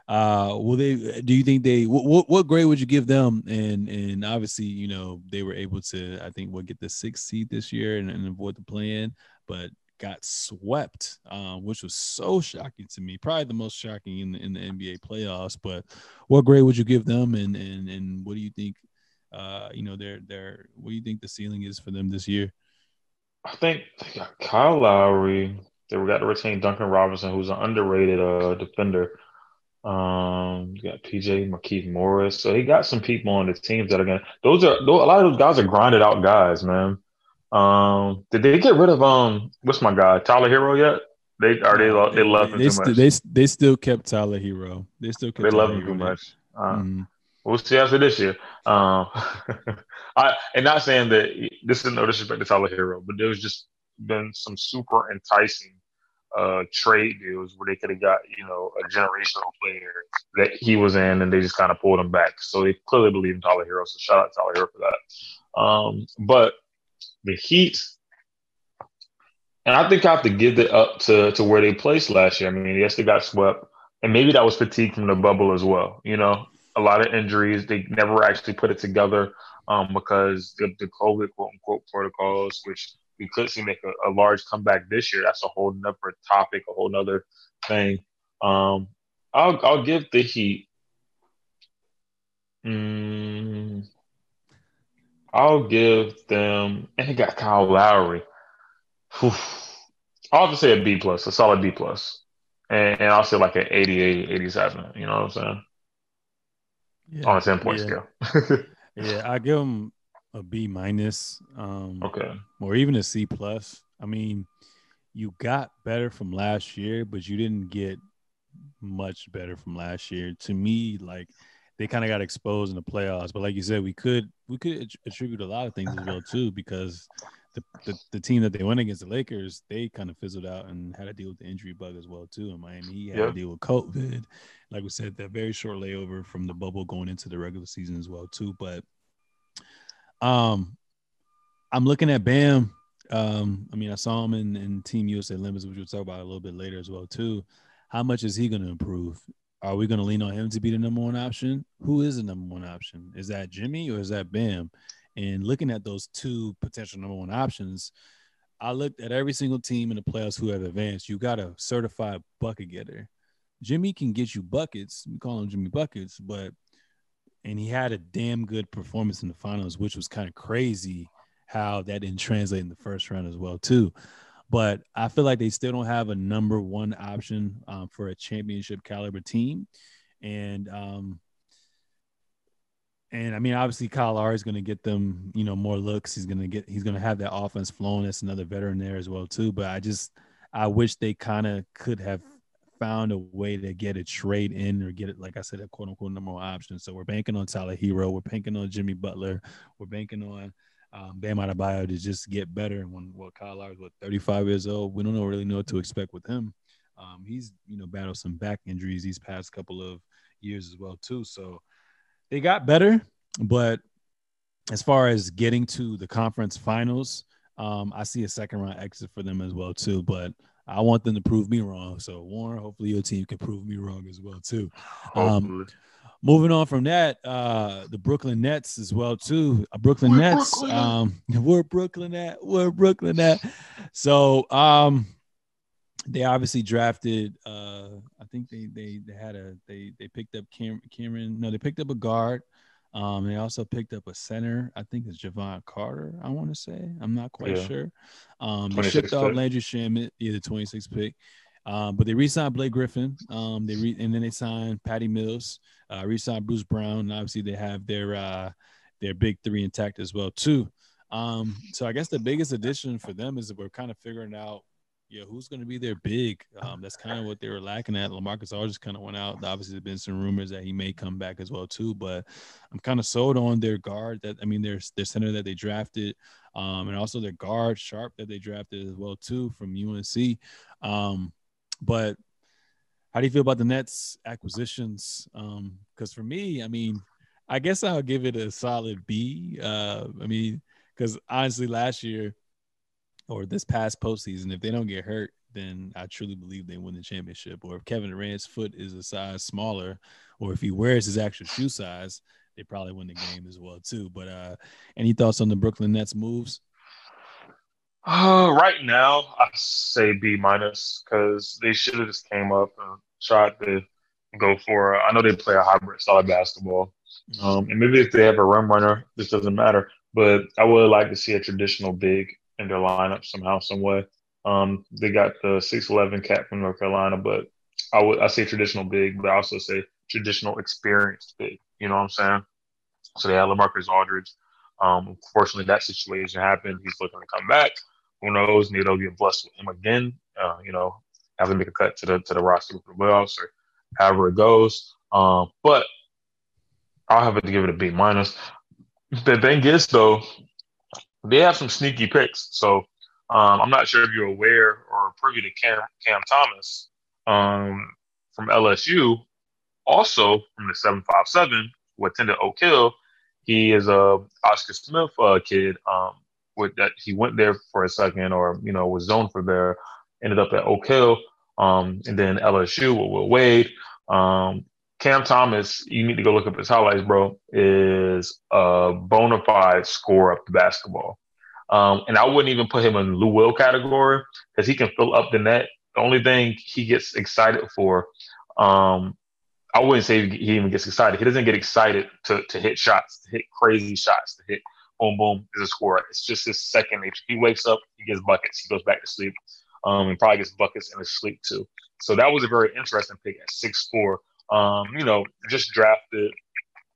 uh, will they? Do you think they? What, what grade would you give them? And and obviously, you know, they were able to, I think, what get the sixth seed this year and, and avoid the plan, but got swept, um, which was so shocking to me. Probably the most shocking in the in the NBA playoffs. But what grade would you give them? And and and what do you think? Uh, you know, their their what do you think the ceiling is for them this year? I think they got Kyle Lowry. They got to retain Duncan Robinson, who's an underrated uh, defender. Um, you got PJ Markieff Morris. So he got some people on the teams that are gonna. Those are a lot of those guys are grinded out guys, man. Um, did they get rid of um? What's my guy Tyler Herro yet? They are they they love him they too much. They they still kept Tyler Herro. They still kept. They love him too much. Uh, mm-hmm. We'll see after this year. Um, I and not saying that this is no disrespect to Tyler Herro, but there's just been some super enticing uh, trade deals where they could have got you know a generational player that he was in, and they just kind of pulled him back. So they clearly believe in Tyler Herro. So shout out Tyler Herro for that. Um, but the Heat, and I think I have to give it up to to where they placed last year. I mean, yes, they got swept, and maybe that was fatigue from the bubble as well. You know, a lot of injuries. They never actually put it together um, because the, the COVID quote unquote protocols, which we could see make a, a, large comeback this year. That's a whole nother topic, a whole nother thing. Um, I'll I'll give the Heat. Mm, I'll give them, and he got Kyle Lowry. Whew. I'll to say a B plus, a solid B plus, and, and I'll say like an 88, 87. You know what I'm saying? Yeah. On a ten point yeah. scale. yeah, I give them a B minus. Um, okay. Or even a C plus. I mean, you got better from last year, but you didn't get much better from last year. To me, like they kind of got exposed in the playoffs. But like you said, we could we could attribute a lot of things as well too, because the, the, the team that they went against the Lakers, they kind of fizzled out and had to deal with the injury bug as well too. And Miami had yep. to deal with COVID. Like we said, that very short layover from the bubble going into the regular season as well too. But um, I'm looking at Bam. Um, I mean, I saw him in, in Team USA Limits, which we'll talk about a little bit later as well too. How much is he going to improve? Are we going to lean on him to be the number one option? Who is the number one option? Is that Jimmy or is that Bam? And looking at those two potential number one options, I looked at every single team in the playoffs who have advanced. You got a certified bucket getter. Jimmy can get you buckets. We call him Jimmy Buckets, but and he had a damn good performance in the finals, which was kind of crazy how that didn't translate in the first round as well too. But I feel like they still don't have a number one option um, for a championship caliber team, and um, and I mean obviously Kyle Lowry is going to get them you know more looks. He's going to get he's going to have that offense flowing. That's another veteran there as well too. But I just I wish they kind of could have found a way to get a trade in or get it, like I said, a quote unquote number one option. So we're banking on Tyler Herro, we're banking on Jimmy Butler, we're banking on um, Bam Adebayo to just get better. And when what Kyle Lowry's what 35 years old, we don't know, really know what to expect with him. Um, he's you know battled some back injuries these past couple of years as well too. So they got better, but as far as getting to the conference finals, um, I see a second round exit for them as well too. But I want them to prove me wrong. So Warren, hopefully your team can prove me wrong as well too. Um, moving on from that, uh, the Brooklyn Nets as well too. Uh, Brooklyn We're Nets, Brooklyn. um, we're Brooklyn at, we're Brooklyn at. So, um, they obviously drafted. Uh, I think they they they had a they they picked up Cam, Cameron. No, they picked up a guard. Um, they also picked up a center. I think it's Javon Carter. I want to say. I'm not quite Yeah. sure. Um, they shipped pick. Landry Shamet, yeah, the 26 pick. Um, but they re-signed Blake Griffin. Um, they re- and then they signed Patty Mills. Uh, re-signed Bruce Brown. And obviously, they have their uh, their big three intact as well too. Um, so I guess the biggest addition for them is that we're kind of figuring out, yeah, who's going to be their big. Um, that's kind of what they were lacking at. Lamarcus Aldridge kind of went out. Obviously, there's been some rumors that he may come back as well too. But I'm kind of sold on their guard. That I mean, their their center that they drafted, um, and also their guard Sharpe that they drafted as well too from UNC. Um, but how do you feel about the Nets acquisitions? Um, because for me, I mean, I guess I'll give it a solid B. Uh, I mean, because honestly, last year or this past postseason, if they don't get hurt, then I truly believe they win the championship. Or if Kevin Durant's foot is a size smaller, or if he wears his actual shoe size, they probably win the game as well too. But uh, any thoughts on the Brooklyn Nets moves? Uh, right now, I say B minus because they should have just came up and tried to go for. I know they play a hybrid style of basketball, um, and maybe if they have a rim runner, this doesn't matter. But I would like to see a traditional big in their lineup somehow, some way. Um, they got the six eleven cat from North Carolina, but I would I say traditional big, but I also say traditional experienced big. You know what I'm saying? So they had Lamarcus Aldridge. Um, unfortunately, that situation happened. He's looking to come back. Who knows? Maybe they'll get blessed with him again. Uh, you know, have to make a cut to the to the roster for the playoffs or however it goes. Um, but I'll have to give it a B minus. The thing is, though, they have some sneaky picks. So um, I'm not sure if you're aware or privy to Cam Cam Thomas um, from LSU, also from the seven five seven who attended Oak Hill. He is a Oscar Smith uh, kid. Um, with that he went there for a second, or you know was zoned for there. Ended up at Oak Hill, um, and then LSU with Will Wade. Um, Cam Thomas, you need to go look up his highlights, bro. Is a bona fide scorer of the basketball. Um, and I wouldn't even put him in Lou Will category because he can fill up the net. The only thing he gets excited for, um, I wouldn't say he even gets excited. He doesn't get excited to, to hit shots, to hit crazy shots, to hit boom, boom, is a scorer. It's just his second nature. He wakes up, he gets buckets, he goes back to sleep, um, and probably gets buckets in his sleep too. So that was a very interesting pick at six four. Um, you know, just drafted,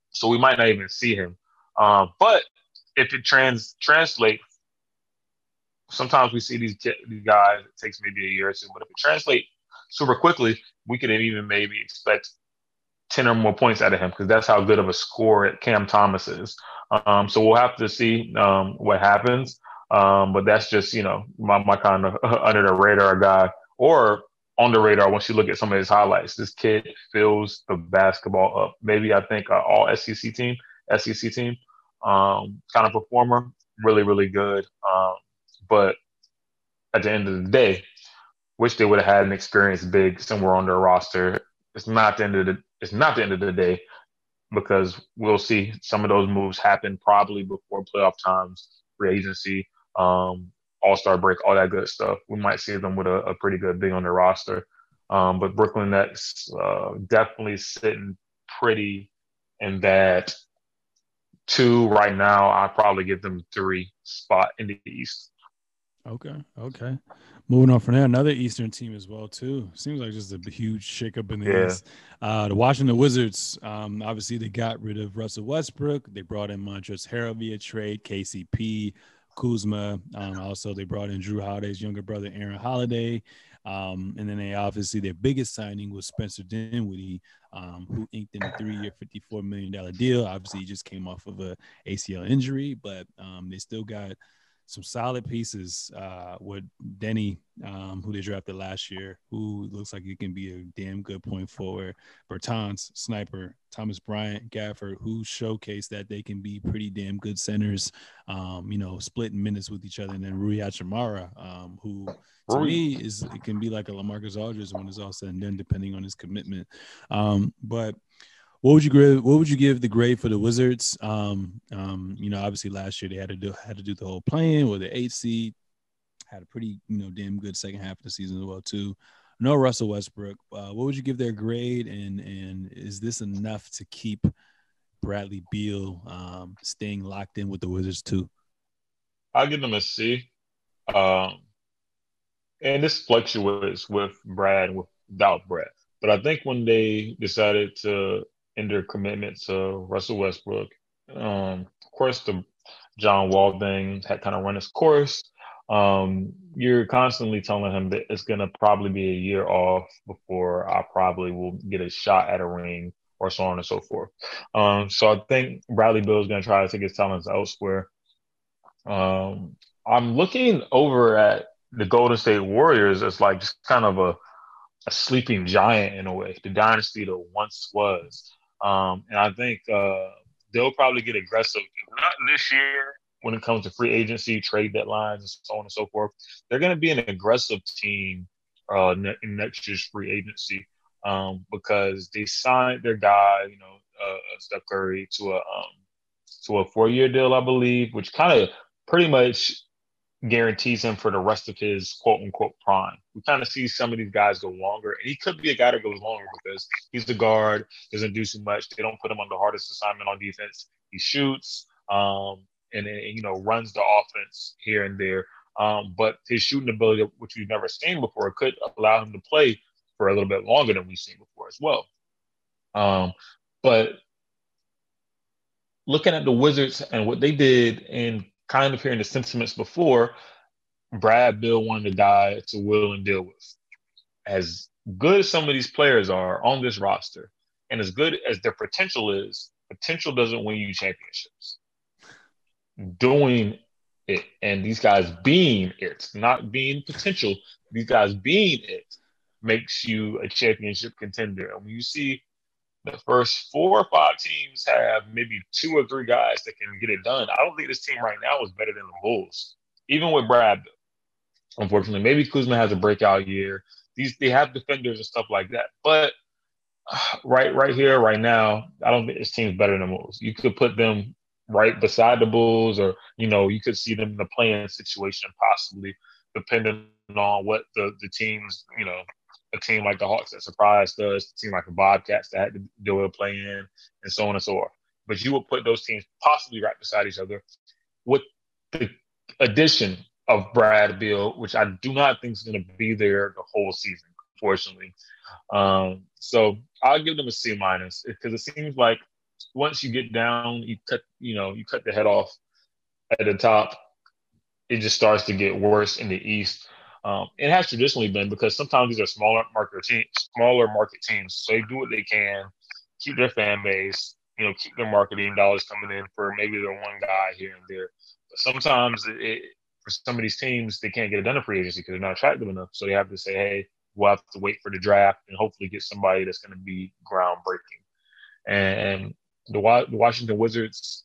so we might not even see him. Um, but if it trans translates, sometimes we see these these guys. It takes maybe a year or two, but if it translates super quickly, we could even maybe expect ten or more points out of him because that's how good of a scorer Cam Thomas is. Um, so we'll have to see um, what happens. Um, but that's just you know my, my kind of under the radar guy or on the radar once you look at some of his highlights. This kid fills the basketball up. Maybe I think uh, all SEC team, SEC team, um, kind of performer, really really good. Um, but at the end of the day, wish they would have had an experienced big somewhere on their roster. It's not the end of the it's not the end of the day because we'll see some of those moves happen probably before playoff times, free agency, um, all star break, all that good stuff. We might see them with a, a pretty good big on their roster. Um, but Brooklyn Nets uh, definitely sitting pretty in that two right now. I probably give them three spot in the East. Okay, okay. Moving on from there, another Eastern team as well too. Seems like just a huge shakeup in the Yeah. East. Uh, the Washington Wizards. Um, obviously, they got rid of Russell Westbrook. They brought in Montrezl Harrell via trade, KCP, Kuzma. Um, also, they brought in Jrue Holiday's younger brother, Aaron Holiday. Um, and then they obviously their biggest signing was Spencer Dinwiddie, um, who inked in a three-year, fifty-four million dollar deal. Obviously, he just came off of a ACL injury, but um, they still got some solid pieces uh, with Deni, um, who they drafted last year, who looks like he can be a damn good point forward. Bertans, Sniper, Thomas Bryant, Gafford, who showcased that they can be pretty damn good centers, um, you know, splitting minutes with each other. And then Rui Hachimura, um, who to Rui. me is it can be like a Lamarcus Aldridge when it's all said and done, depending on his commitment. Um, but What would you give? What would you give the grade for the Wizards? Um, um, you know, obviously last year they had to do had to do the whole plan with the eight seed. Had a pretty you know damn good second half of the season as well too. No Russell Westbrook. Uh, what would you give their grade? And and is this enough to keep Bradley Beal um, staying locked in with the Wizards too? I'll give them a C. Um, and this fluctuates with Brad without Brad. But I think when they decided to end their commitment to Russell Westbrook, um, of course, the John Wall thing had kind of run its course. Um, you're constantly telling him that it's going to probably be a year off before I probably will get a shot at a ring or so on and so forth. Um, so I think Bradley Beal is going to try to take his talents elsewhere. Um, I'm looking over at the Golden State Warriors as like just kind of a, a sleeping giant in a way, the dynasty that once was. Um, and I think uh, they'll probably get aggressive, if not this year when it comes to free agency, trade deadlines, and so on and so forth. They're going to be an aggressive team uh, in next year's free agency um, because they signed their guy, you know, uh, Steph Curry to a um, to a four year deal, I believe, which kind of pretty much guarantees him for the rest of his quote unquote prime. We kind of see some of these guys go longer, and he could be a guy that goes longer because he's the guard, doesn't do too much. They don't put him on the hardest assignment on defense. He shoots, um, and, and, you know runs the offense here and there. Um, but his shooting ability, which we've never seen before, could allow him to play for a little bit longer than we've seen before as well. Um, but looking at the Wizards and what they did, and kind of hearing the sentiments before, Brad Beal wanted to die to will and deal with. As good as some of these players are on this roster, and as good as their potential is, potential doesn't win you championships. Doing it and these guys being it, not being potential, these guys being it makes you a championship contender. And when you see the first four or five teams have maybe two or three guys that can get it done, I don't think this team right now is better than the Bulls, even with Brad. Unfortunately, maybe Kuzma has a breakout year. These they have defenders and stuff like that, but right, right here, right now, I don't think this team's better than the Bulls. You could put them right beside the Bulls, or you know, you could see them in the playing situation possibly, depending on what the the teams you know a team like the Hawks that surprised us, a team like the Bobcats that had to do a play in, and so on and so forth. But you would put those teams possibly right beside each other with the addition of Brad Beal, which I do not think is going to be there the whole season, unfortunately. Um, so I'll give them a C minus because it seems like once you get down, you cut, you know, you cut the head off at the top, it just starts to get worse in the East. Um, it has traditionally been because sometimes these are smaller market teams, smaller market teams. So they do what they can, keep their fan base, you know, keep their marketing dollars coming in for maybe their one guy here and there. But sometimes it, it, for some of these teams, they can't get it done in free agency because they're not attractive enough. So they have to say, hey, we'll have to wait for the draft and hopefully get somebody that's going to be groundbreaking. And the, the Washington Wizards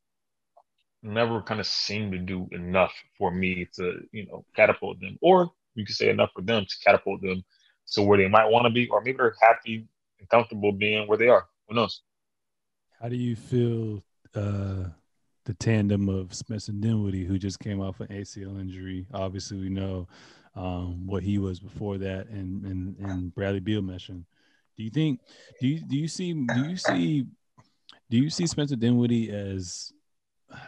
never kind of seem to do enough for me to, you know, catapult them or you could say enough for them to catapult them to where they might want to be, or maybe they're happy and comfortable being where they are. Who knows? How do you feel uh, the tandem of Spencer Dinwiddie, who just came off an ACL injury? Obviously, we know um, what he was before that, and and and Bradley Beal mentioned. Do you think? Do you do you see? Do you see? Do you see Spencer Dinwiddie as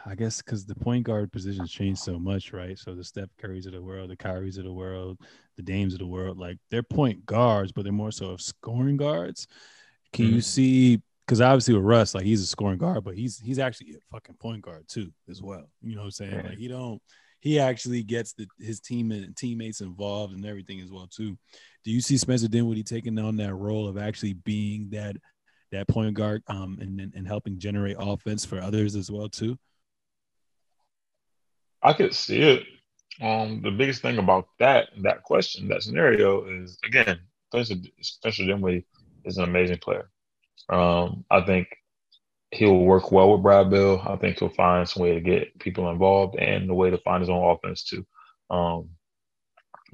I guess because the point guard positions changed so much, right? So the Steph Currys of the world, the Kyries of the world, the Dames of the world, like they're point guards, but they're more so of scoring guards. Can mm-hmm. you see? Because obviously with Russ, like he's a scoring guard, but he's he's actually a fucking point guard too, as well. You know what I'm saying? Like he don't he actually gets the, his team and teammates involved and everything as well too. Do you see Spencer Dinwiddie taking on that role of actually being that that point guard um and, and, and helping generate offense for others as well too? I could see it. Um, the biggest thing about that that question, that scenario is again, Spencer, Spencer Dinwiddie is an amazing player. Um, I think he'll work well with Brad Beal. I think he'll find some way to get people involved and the way to find his own offense too. Um,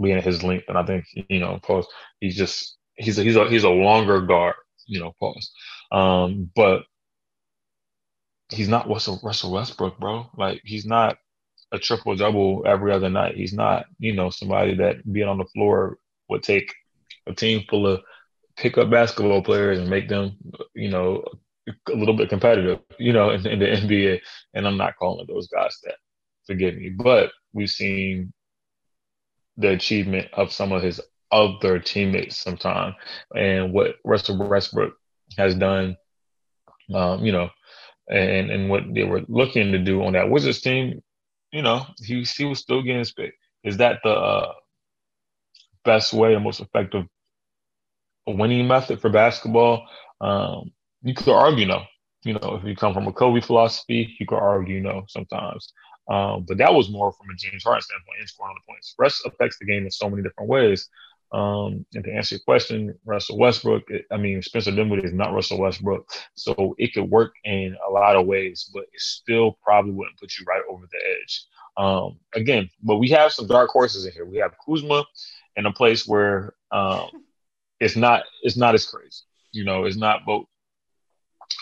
being at his length, and I think you know, post he's just he's a, he's a he's a longer guard. you know, pause. Um, but he's not Russell Russell Westbrook, bro. Like he's not a triple double every other night. He's not, you know, somebody that being on the floor would take a team full of pickup basketball players and make them, you know, a little bit competitive, you know, in, in the NBA. And I'm not calling those guys that. Forgive me, but we've seen the achievement of some of his other teammates sometime and what Russell Westbrook has done, um, you know, and and what they were looking to do on that Wizards team, you know, he he was still getting spit. Is that the uh, best way the most effective winning method for basketball? Um, you could argue no. You know, if you come from a Kobe philosophy, you could argue no sometimes. Um, but that was more from a James Harden standpoint and scoring on the points. Rest affects the game in so many different ways. Um, and to answer your question, Russell Westbrook, I mean, Spencer Dinwiddie is not Russell Westbrook. So it could work in a lot of ways, but it still probably wouldn't put you right over the edge. Um, again, but we have some dark horses in here. We have Kuzma in a place where um, it's not it's not as crazy. You know, it's not both.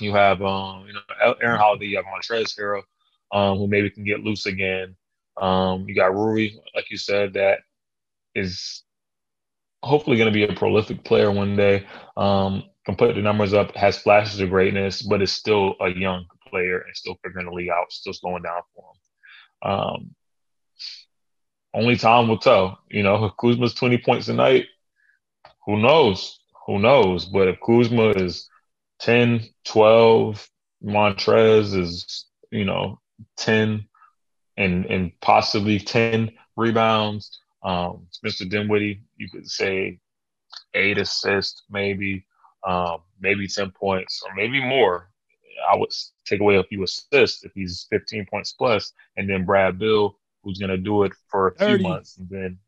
You have um, you know Aaron Holiday, you have Montrezl Harrell, um, who maybe can get loose again. Um, you got Rui, like you said, that is hopefully going to be a prolific player one day. Um, can put the numbers up, has flashes of greatness, but is still a young player and still figuring the league out, still slowing down for him. Um, only time will tell. You know, if Kuzma's 20 points a night, who knows? Who knows? But if Kuzma is 10, 12, Montrez is, you know, 10 and and possibly 10 rebounds. Um, Mr. Dinwiddie, you could say eight assists, maybe, um, maybe 10 points, or maybe more. I would take away a few assists if he's 15 points plus, and then Brad Beal, who's going to do it for a 30. few months, and then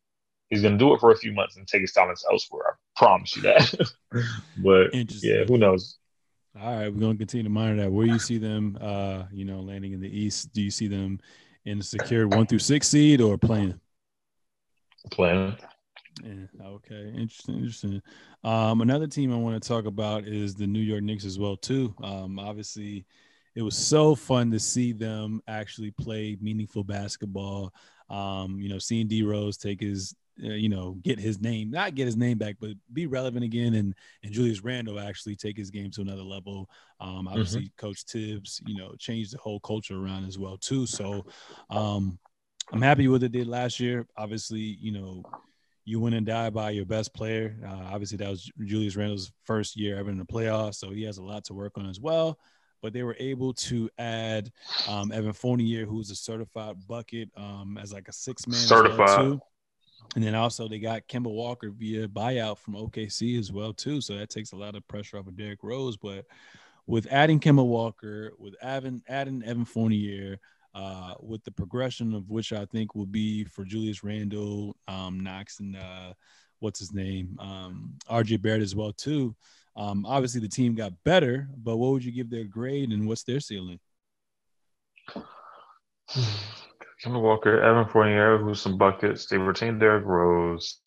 he's going to do it for a few months and take his talents elsewhere. I promise you that. but yeah, who knows? All right, we're going to continue to monitor that. Where you see them, uh, you know, landing in the East? Do you see them in the secured one through six seed or playing? Playing. Yeah, okay, interesting, interesting. Um, another team I want to talk about is the New York Knicks as well too. Um, obviously, it was so fun to see them actually play meaningful basketball. Um, you know, seeing D Rose take his uh, you know, get his name, not get his name back, but be relevant again. And and Julius Randle actually take his game to another level. Um, obviously, mm-hmm. Coach Thibs, you know, changed the whole culture around as well too. So, um, I'm happy with what they did last year. Obviously, you know, you win and die by your best player. Uh, obviously, that was Julius Randle's first year ever in the playoffs, so he has a lot to work on as well. But they were able to add um, Evan Fournier, who's a certified bucket, um, as like a six man certified. Well and then also they got Kemba Walker via buyout from OKC as well too. So that takes a lot of pressure off of Derrick Rose. But with adding Kemba Walker, with adding adding Evan Fournier, uh, with the progression of which I think will be for Julius Randle, um, Knox, and uh, what's his name, um, RJ Barrett as well too. Um, obviously the team got better, but what would you give their grade and what's their ceiling? Kemba Walker, Evan Fournier, who's some buckets. They retained Derrick Rose,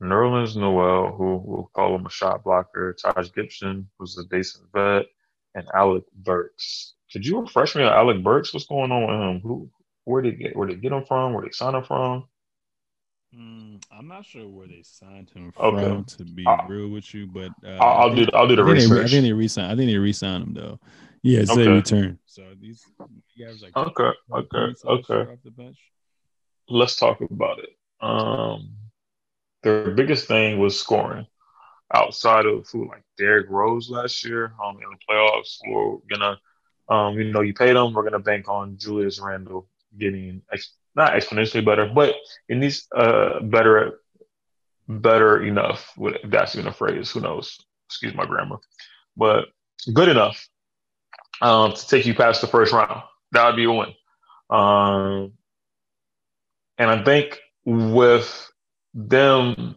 Nerlens Noel, who we'll call him a shot blocker, Taj Gibson, who's a decent vet, and Alec Burks. Could you refresh me on Alec Burks? What's going on with him? Who, where did get, where did they get him from? Where they sign him from? Mm, I'm not sure where they signed him from. Okay. To be uh, real with you, but uh, I'll, I'll do I'll do the I research. They, I think they resign. I think they resign him though. Yeah, it's okay. a return. So these guys like okay, okay, okay. Off the bench. Let's talk about it. Um, their biggest thing was scoring. Outside of who like Derrick Rose last year, um, in the playoffs, we're gonna, um, you know, you paid them. We're gonna bank on Julius Randle getting ex- not exponentially better, but in these uh better, better enough. If that's even a phrase, who knows? Excuse my grammar, but good enough um, to take you past the first round. That would be a win. Um, and I think with them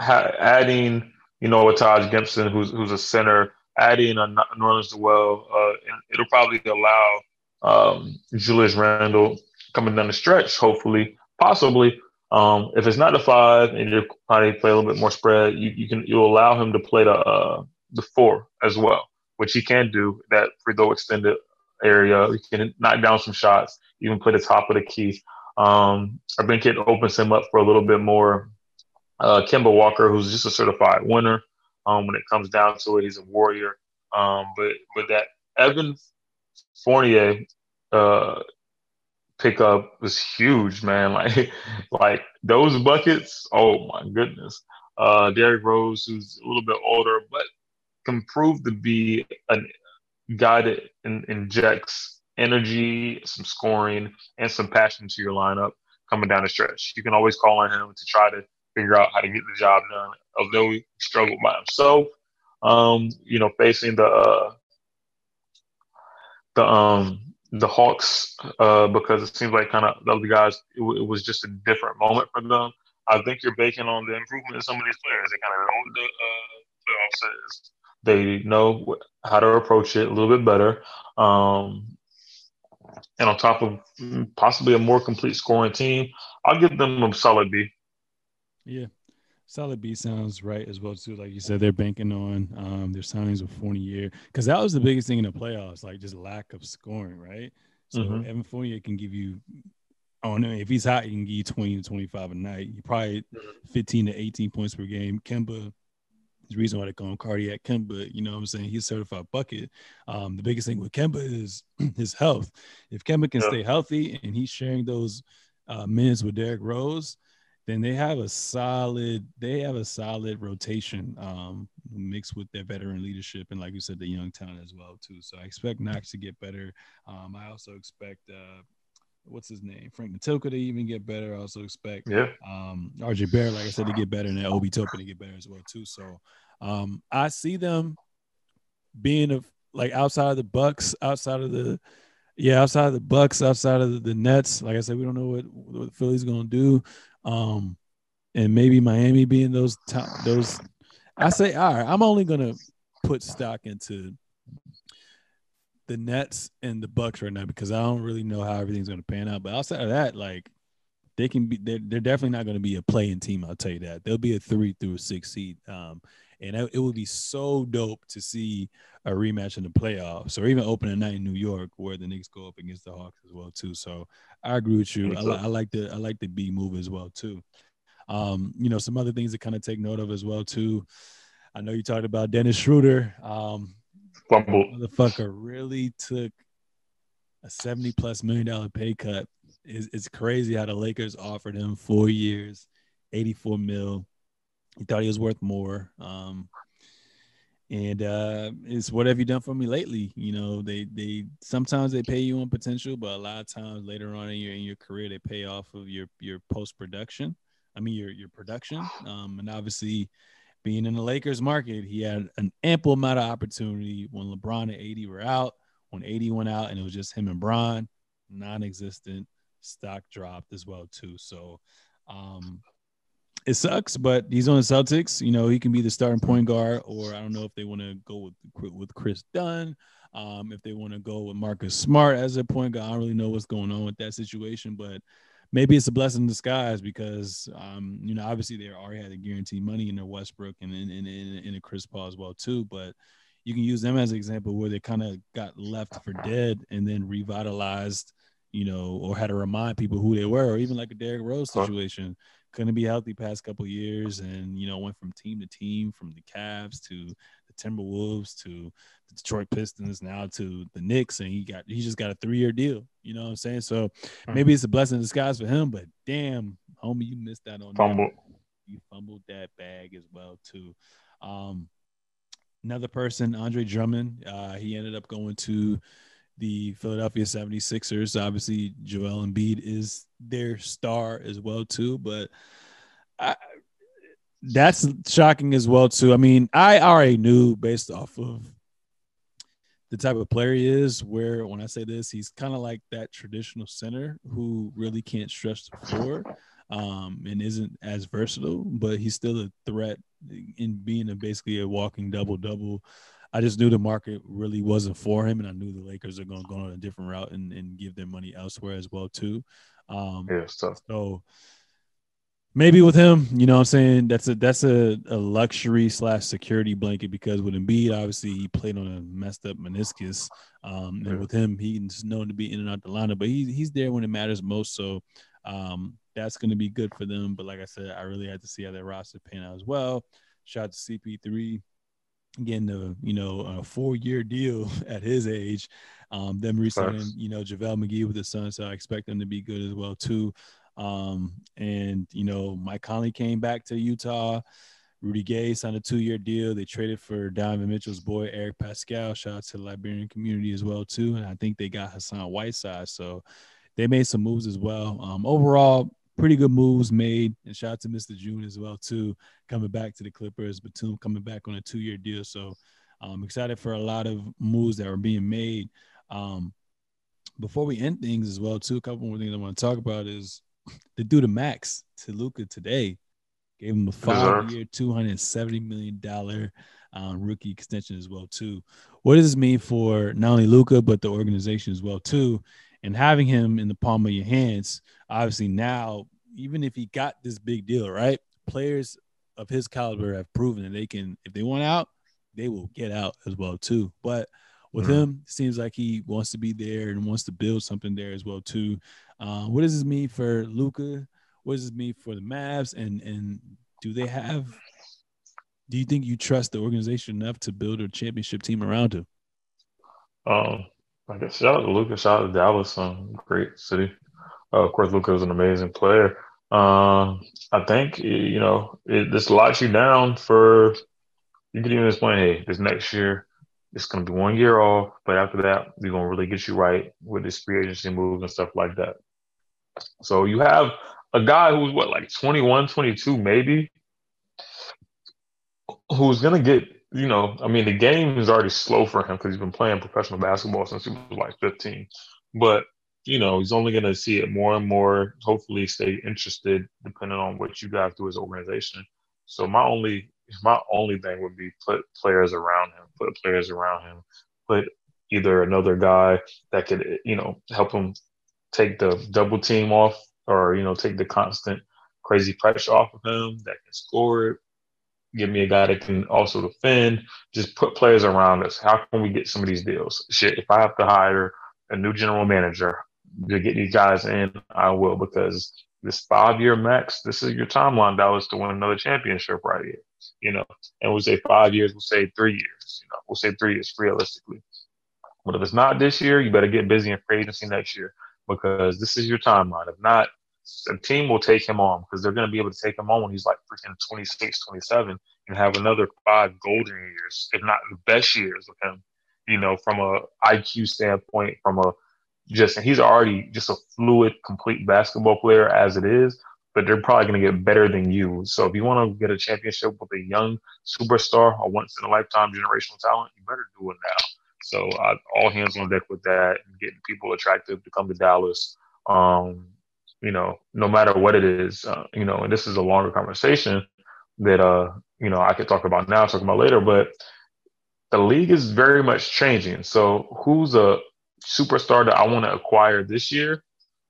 ha- adding, you know, a Taj Gibson, who's who's a center, adding a New Nerlens Noel, uh, it'll probably allow um, Julius Randle coming down the stretch, hopefully, possibly. Um, if it's not the five and you're probably play a little bit more spread, you, you can you'll allow him to play the uh, the four as well, which he can do that free throw extended area. He can knock down some shots, even play the top of the key. Um, I think it opens him up for a little bit more. Uh, Kemba Walker, who's just a certified winner. Um, when it comes down to it, he's a warrior. Um, but but that Evan Fournier uh, pickup was huge, man. Like like those buckets. Oh my goodness. Uh, Derrick Rose, who's a little bit older, but can prove to be a guy that in, injects energy, some scoring, and some passion to your lineup coming down the stretch. You can always call on him to try to figure out how to get the job done, although he struggled by himself. Um, you know, facing the uh, the um the Hawks uh, because it seems like kind of the other guys it, w- it, was just a different moment for them. I think you're baking on the improvement of some of these players. They kind of know the uh, playoffs is. They know how to approach it a little bit better. Um, and on top of possibly a more complete scoring team, I'll give them a solid B. Yeah, solid B sounds right as well too. Like you said, they're banking on um, their signings of Fournier because that was the biggest thing in the playoffs, like just lack of scoring, right? So mm-hmm. Evan Fournier can give you, I don't know, if he's hot, he can give you twenty to twenty five a night. You probably mm-hmm. fifteen to eighteen points per game. Kemba the reason why they call him cardiac Kemba, you know what I'm saying? He's certified bucket. Um, the biggest thing with Kemba is his health. If Kemba can yeah. stay healthy and he's sharing those uh, minutes with Derrick Rose, then they have a solid, they have a solid rotation um, mixed with their veteran leadership and like you said, the young talent as well too. So I expect Knox to get better. Um, I also expect uh, what's his name? Frank Ntilikina to even get better. I also expect yeah. um, RJ Barrett, like I said, to get better, and then Obi Toppin to get better as well too. So um, I see them being a, like outside of the Bucks, outside of the yeah, outside of the Bucks, outside of the, the Nets. Like I said, we don't know what what Philly's gonna do, um, and maybe Miami being those top those. I say, all right, I'm only gonna put stock into the Nets and the Bucks right now because I don't really know how everything's to pan out. But outside of that, like they can be, they're, they're definitely not going to be a playing team. I'll tell you that they'll be a three through a six seed. Um, and it would be so dope to see a rematch in the playoffs or even opening night in New York where the Knicks go up against the Hawks as well too. So I agree with you. I, I like the I like the B move as well too. Um, you know, some other things to kind of take note of as well too. I know you talked about Dennis Schroeder. Um, Fumble. Motherfucker really took a 70 plus million dollar pay cut. It's, it's crazy how the Lakers offered him four years, 84 mil. He thought he was worth more. Um, and uh, it's what have you done for me lately? You know, they they sometimes they pay you on potential, but a lot of times later on in your in your career they pay off of your your post production. I mean your your production. Um, and obviously being in the Lakers market, he had an ample amount of opportunity when LeBron and AD were out. When AD went out and it was just him and Bron, non-existent. Stock dropped as well too. So um, it sucks, but he's on the Celtics. You know, he can be the starting point guard, or I don't know if they want to go with with Kris Dunn. Um, if they want to go with Marcus Smart as a point guard, I don't really know what's going on with that situation, but maybe it's a blessing in disguise because um, you know obviously they already had a guaranteed money in their Westbrook and in in, in, in a Chris Paul as well too, but you can use them as an example where they kind of got left for dead and then revitalized, you know, or had to remind people who they were, or even like a Derrick Rose situation. Couldn't be healthy past couple years, and you know went from team to team, from the Cavs to the Timberwolves to the Detroit Pistons, now to the Knicks, and he got he just got a three year deal. You know what I'm saying? So mm-hmm. maybe it's a blessing in disguise for him, but damn, homie, you missed that on fumble. You fumbled that bag as well too. Um, another person, Andre Drummond, uh, he ended up going to the Philadelphia 76ers. Obviously, Joel Embiid is their star as well too, but I, that's shocking as well too. I mean, I already knew based off of the type of player he is, where when I say this, he's kind of like that traditional center who really can't stretch the floor um, and isn't as versatile, but he's still a threat in being a, basically a walking double double. I just knew the market really wasn't for him, and I knew the Lakers are going to go on a different route and, and give their money elsewhere as well too. Um, yeah, so. Maybe with him, you know what I'm saying? That's a that's a, a luxury slash security blanket because with Embiid, obviously he played on a messed up meniscus. Um, and with him, he's known to be in and out the lineup, but he's he's there when it matters most. So um, that's gonna be good for them. But like I said, I really had to see how their roster pan out as well. Shout out to CP3 getting the you know a four year deal at his age. Um, them resigning, you know, JaVale McGee with the Suns, so I expect them to be good as well too. Um, and you know, Mike Conley came back to Utah. Rudy Gay signed a two-year deal. They traded for Donovan Mitchell's boy Eric Paschall. Shout out to the Liberian community as well too. And I think they got Hassan Whiteside. So they made some moves as well. Um, overall, pretty good moves made. And shout out to Mr. June as well too, coming back to the Clippers. Batum coming back on a two-year deal. So I'm um, excited for a lot of moves that were being made. Um, before we end things as well too, a couple more things I want to talk about is they do the max to Luka today. Gave him a five-year, two hundred seventy million dollar um, rookie extension as well too. What does this mean for not only Luka but the organization as well too? And having him in the palm of your hands, obviously now, even if he got this big deal, right? Players of his caliber have proven that they can, if they want out, they will get out as well too. But with mm-hmm. him, seems like he wants to be there and wants to build something there as well too. Uh, what does this mean for Luka? What does this mean for the Mavs? And and do they have? Do you think you trust the organization enough to build a championship team around him? Um, I guess shout out to Luka, shout out to Dallas, um, great city. Uh, of course, Luka is an amazing player. Um, I think you know it, this locks you down for. You can even explain, hey, this next year it's going to be one year off, but after that, we're going to really get you right with this free agency move and stuff like that. So you have a guy who's what, like 21, 22, maybe, who's going to get, you know, I mean, the game is already slow for him because he's been playing professional basketball since he was like 15. But, you know, he's only going to see it more and more, hopefully stay interested depending on what you guys do as an organization. So my only my only thing would be put players around him, put players around him, put either another guy that could, you know, help him take the double team off or, you know, take the constant crazy pressure off of him that can score it. Give me a guy that can also defend. Just put players around us. How can we get some of these deals? Shit, if I have to hire a new general manager to get these guys in, I will because this five year max, this is your timeline, Dallas, to win another championship right here. You know, and we'll say five years, we'll say three years, you know, we'll say three years realistically. But if it's not this year, you better get busy in free agency next year because this is your timeline. If not, the team will take him on because they're going to be able to take him on when he's like freaking 26, 27 and have another five golden years, if not the best years with him, you know, from a IQ standpoint, from a just, he's already just a fluid, complete basketball player as it is, but they're probably going to get better than you. So if you want to get a championship with a young superstar, a once in a lifetime generational talent, you better do it now. So uh, all hands on deck with that, and getting people attractive to come to Dallas. Um, you know, no matter what it is, uh, you know, and this is a longer conversation that uh, you know I could talk about now, talk about later, but the league is very much changing. So who's a superstar that I want to acquire this year?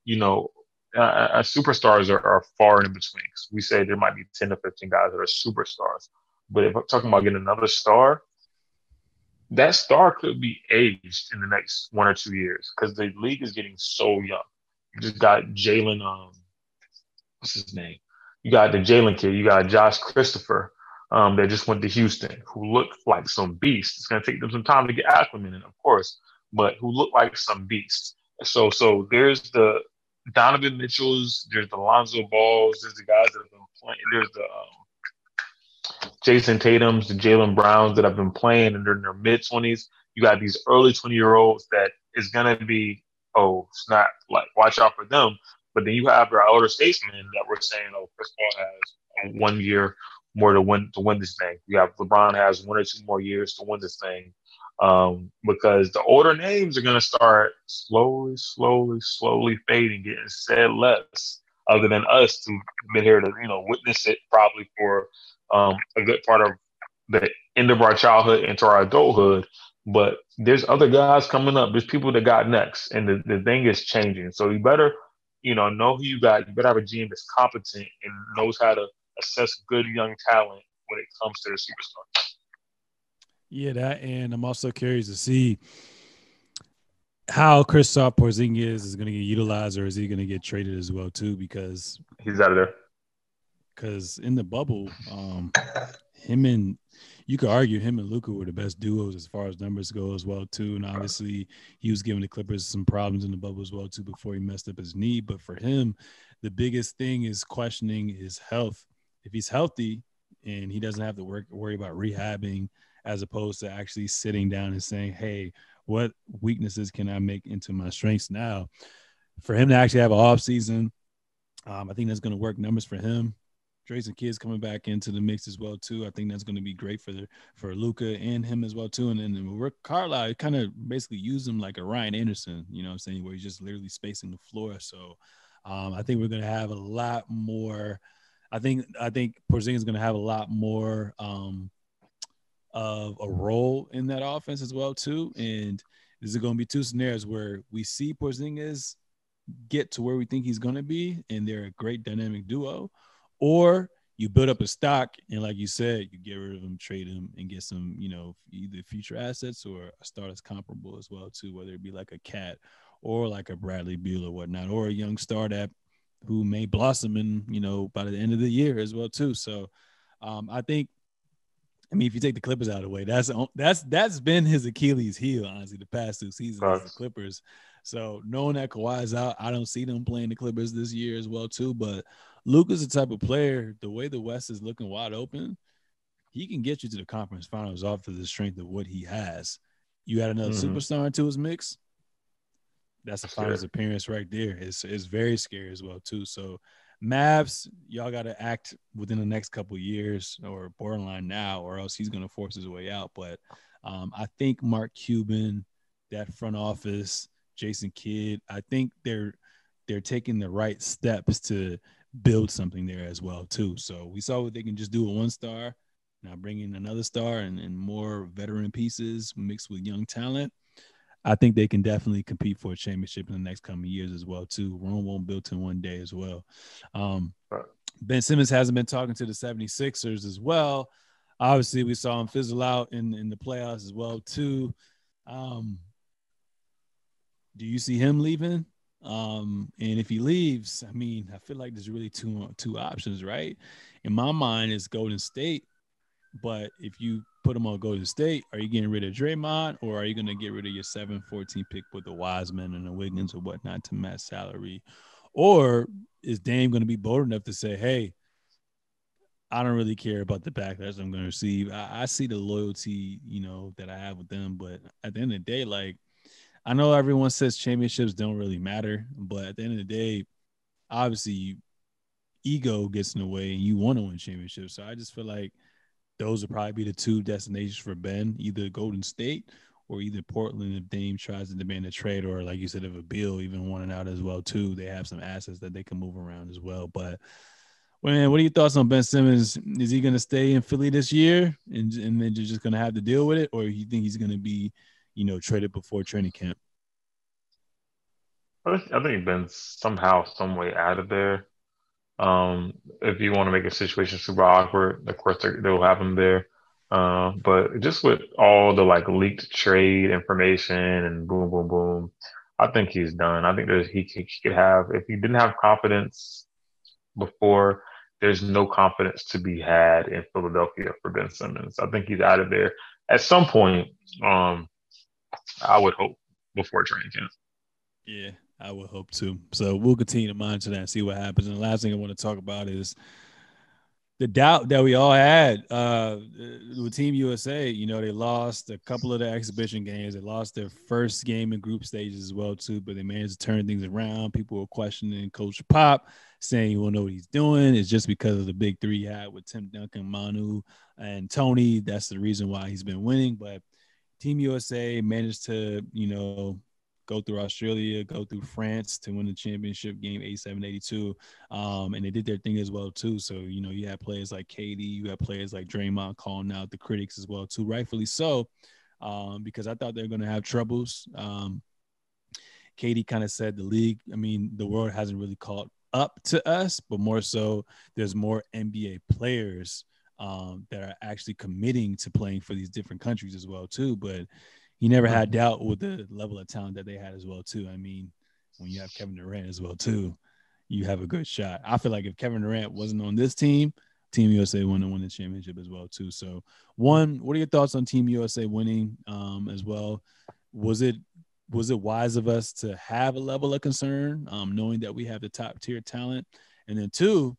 You know, uh, uh, superstars are, are far in between. We say there might be 10 to 15 guys that are superstars. But if I'm talking about getting another star, that star could be aged in the next one or two years because the league is getting so young. Just got Jalen, um, what's his name? You got the Jalen kid. You got Josh Christopher um, that just went to Houston, who looked like some beast. It's going to take them some time to get acclimated, of course, but who looked like some beast. So, so there's the Donovan Mitchell's. There's the Lonzo Balls. There's the guys that have been playing. There's the um, Jayson Tatum's, the Jalen Browns that have been playing and they're in their mid 20s. You got these early 20 year olds that is going to be, oh, it's not like, watch out for them. But then you have our older statesmen that were saying, oh, Chris Paul has one year more to win to win this thing. You have LeBron has one or two more years to win this thing. Um, because the older names are going to start slowly, slowly, slowly fading, getting said less, other than us who've been here to, you know, witness it probably for um, a good part of the end of our childhood into our adulthood. But there's other guys coming up. There's people that got next, and the, the thing is changing. So you better you know, know who you got. You better have a GM that's competent and knows how to assess good young talent when it comes to the superstar. Yeah, that, and I'm also curious to see how Kristaps Porzingis is going to get utilized, or is he going to get traded as well too? Because he's out of there. Because in the bubble, um, him and you could argue him and Luka were the best duos as far as numbers go as well too. And obviously, he was giving the Clippers some problems in the bubble as well too before he messed up his knee. But for him, the biggest thing is questioning his health. If he's healthy and he doesn't have to work worry about rehabbing, as opposed to actually sitting down and saying, "Hey, what weaknesses can I make into my strengths now?" For him to actually have an off season, um, I think that's going to work numbers for him. Jason Kidd's coming back into the mix as well too. I think that's going to be great for the for Luka and him as well too. And then Rick Carlisle kind of basically used him like a Ryan Anderson, you know, what I'm saying where he's just literally spacing the floor. So um, I think we're going to have a lot more. I think I think Porzingis is going to have a lot more um, of a role in that offense as well too. And this is going to be two scenarios where we see Porzingis get to where we think he's going to be, and they're a great dynamic duo, or you build up a stock and like you said, you get rid of them trade them and get some, you know, either future assets or a star that's comparable as well too, whether it be like a KAT or like a Bradley Beal or whatnot, or a young star that who may blossom in, you know, by the end of the year as well too. So um, I think I mean, if you take the Clippers out of the way, that's that's that's been his Achilles heel, honestly, the past two seasons. Right. The Clippers. So knowing that Kawhi's out, I don't see them playing the Clippers this year as well, too. But Luka's the type of player, the way the West is looking wide open, he can get you to the conference finals off of the strength of what he has. You add another mm-hmm. superstar into his mix. That's a finals appearance right there. It's it's very scary as well, too. So Mavs, y'all got to act within the next couple years or borderline now, or else he's going to force his way out. But um, I think Mark Cuban, that front office, Jason Kidd, I think they're they're taking the right steps to build something there as well too. So we saw what they can just do a one star. Now bring in another star and, and more veteran pieces mixed with young talent. I think they can definitely compete for a championship in the next coming years as well too. Rome won't built in one day as well. Um, ben Simmons hasn't been talking to the 76ers as well. Obviously, we saw him fizzle out in, in the playoffs as well too. Um, do you see him leaving? Um, and if he leaves, I mean, I feel like there's really two two options, right? In my mind, it's Golden State, but if you put him on Golden State? Are you getting rid of Draymond, or are you going to get rid of your 7 14 pick with the Wiseman and the Wiggins or whatnot to match salary? Or is Dame going to be bold enough to say, hey, I don't really care about the backlash I'm going to receive. I, I, see the loyalty, you know, that I have with them. But at the end of the day, like, I know everyone says championships don't really matter, but at the end of the day, obviously, ego gets in the way and you want to win championships. So I just feel like – those would probably be the two destinations for Ben, either Golden State or either Portland if Dame tries to demand a trade, or like you said, if a bill even wanted out as well too. They have some assets that they can move around as well. But man, what are your thoughts on Ben Simmons? Is he going to stay in Philly this year, and and then you're just going to have to deal with it, or you think he's going to be, you know, traded before training camp? I think Ben's somehow, some way out of there. Um, if you want to make a situation super awkward, of course they'll have him there. Uh, but just with all the like leaked trade information and boom, boom, boom, I think he's done. I think that he, he could have, if he didn't have confidence before, there's no confidence to be had in Philadelphia for Ben Simmons. I think he's out of there at some point. Um, I would hope before training camp. Yeah, I would hope too. So we'll continue to monitor that and see what happens. And the last thing I want to talk about is the doubt that we all had uh, with Team USA. You know, they lost a couple of the exhibition games. They lost their first game in group stages as well too, but they managed to turn things around. People were questioning Coach Pop, saying he will know what he's doing. It's just because of the big three had with Tim Duncan, Manu, and Tony. That's the reason why he's been winning. But Team USA managed to, you know, go through Australia, go through France to win the championship game 87 82. Um, and they did their thing as well, too. So, you know, you had players like KD, you had players like Draymond calling out the critics as well, too, rightfully so, um, because I thought they were going to have troubles. Um, KD kind of said the league, I mean, the world hasn't really caught up to us, but more so, there's more NBA players um, that are actually committing to playing for these different countries as well too. But he never had doubt with the level of talent that they had as well too. I mean, when you have Kevin Durant as well too, you have a good shot. I feel like if Kevin Durant wasn't on this team, Team USA wouldn't have won the championship as well too. So, one, what are your thoughts on Team USA winning um, as well? Was it was it wise of us to have a level of concern, um, knowing that we have the top tier talent? And then two,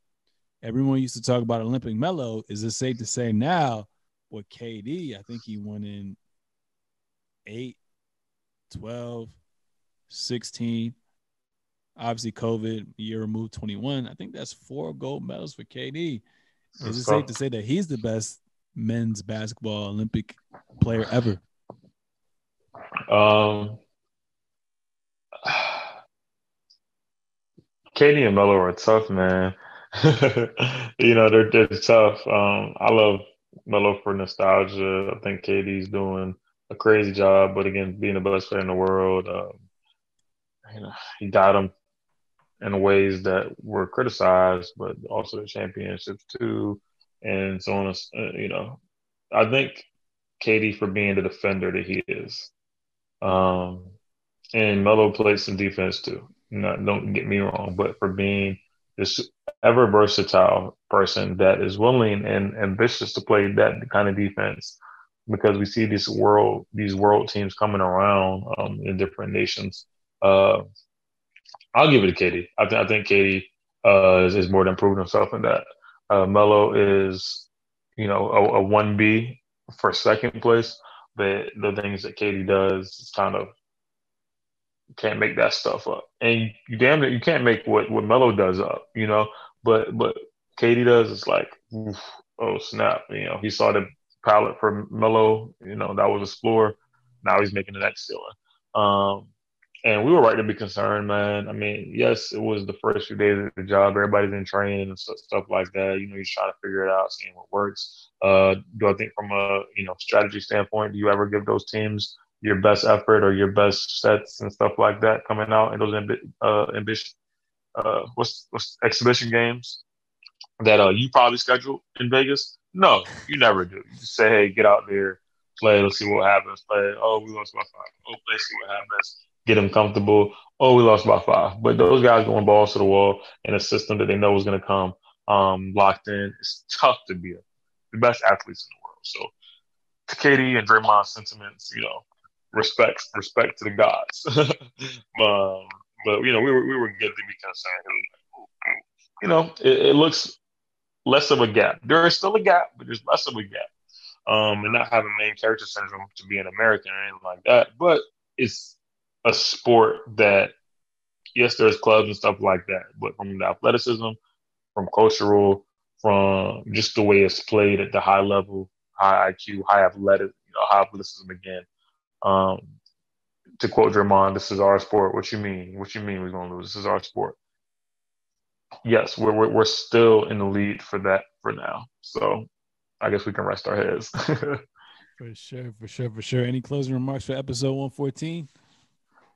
everyone used to talk about Olympic Melo. Is it safe to say now with KD? I think he won in 8, 12, 16. Obviously, COVID year removed 21. I think that's four gold medals for KD. Is it So- safe to say that he's the best men's basketball Olympic player ever? Um, KD and Melo are tough, man. you know, they're they're tough. Um, I love Melo for nostalgia. I think KD's doing a crazy job, but again, being the best player in the world, um, you know, he got him in ways that were criticized, but also the championships too, and so on. uh, You know, I think KD for being the defender that he is. Um, and Melo played some defense too. Not, don't get me wrong, but for being this ever versatile person that is willing and ambitious to play that kind of defense, because we see this world, these world teams coming around um, in different nations. Uh, I'll give it to KD. I, th- I think KD uh, is, is more than proving himself in that. Uh, Melo is, you know, a, a 1B for second place, but the things that KD does is kind of can't make that stuff up. And you damn it, you can't make what what Melo does up, you know. But but KD does is like, oof, oh snap, you know. He saw the palette for Melo, you know, that was a floor. Now he's making the next ceiling. Um, and we were right to be concerned, man. I mean, yes, it was the first few days of the job. Everybody's in training and stuff, stuff like that. You know, you're trying to figure it out, seeing what works. Uh, do I think from a you know strategy standpoint, do you ever give those teams your best effort or your best sets and stuff like that coming out in those uh, ambition, uh, what's, what's exhibition games that uh, you probably schedule in Vegas? No, you never do. You just say, hey, get out there, play, let's see what happens. Play, oh, we lost by five. Oh, play, see what happens. Get them comfortable. Oh, we lost by five. But those guys going balls to the wall in a system that they know is going to come um, locked in. It's tough to be a, the best athletes in the world. So, to KD and Draymond's sentiments, you know, respect respect to the gods. um, but you know, we were we were be concerned. You know, it, it, looks less of a gap. There is still a gap, but there's less of a gap. Um, and not having main character syndrome to be an American or anything like that. But it's a sport that yes, there's clubs and stuff like that, but from the athleticism, from cultural, from just the way it's played at the high level, high IQ, high athletic, you know, high athleticism again. Um, to quote Draymond, this is our sport. What you mean? What you mean we're gonna lose? This is our sport. Yes, we're we're, we're still in the lead for that for now. So I guess we can rest our heads. for sure, for sure, for sure. Any closing remarks for episode one fourteen?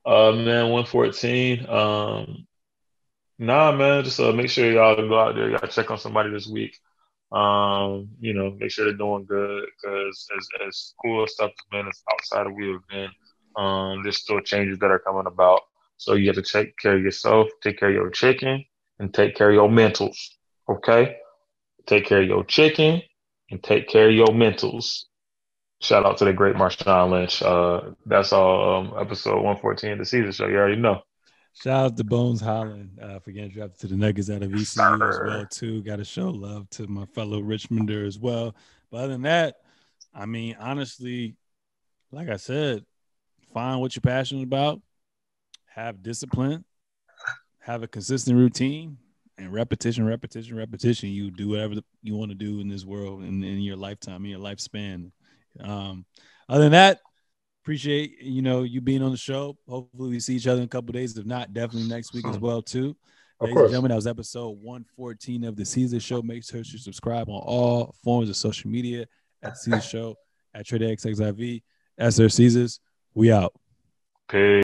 Uh, man, one fourteen. Um, nah, man, just uh, make sure y'all go out there. Y'all check on somebody this week. Um, you know, make sure they're doing good because as as cool stuff has been outside of we have been, um, there's still changes that are coming about. So you have to take care of yourself, take care of your chicken, and take care of your mentals. Okay, take care of your chicken and take care of your mentals. Shout out to the great Marshawn Lynch. Uh, that's all. Um, episode one fourteen of the Seezus Show. You already know. Shout out to Bones Hyland uh, for getting drafted to the Nuggets out of VCU as well too. Got to show love to my fellow Richmonder as well. But other than that, I mean, honestly, like I said, find what you're passionate about, have discipline, have a consistent routine, and repetition, repetition, repetition. You do whatever you want to do in this world and in, in your lifetime, in your lifespan. Um, other than that, appreciate you know you being on the show. Hopefully, we see each other in a couple days. If not, definitely next week as hmm. well too. Of Ladies course. and gentlemen, that was episode 114 of the Seezus Show. Make sure to subscribe on all forms of social media at Seezus Show at TredayXXIV. That's their Caesars. We out. Peace.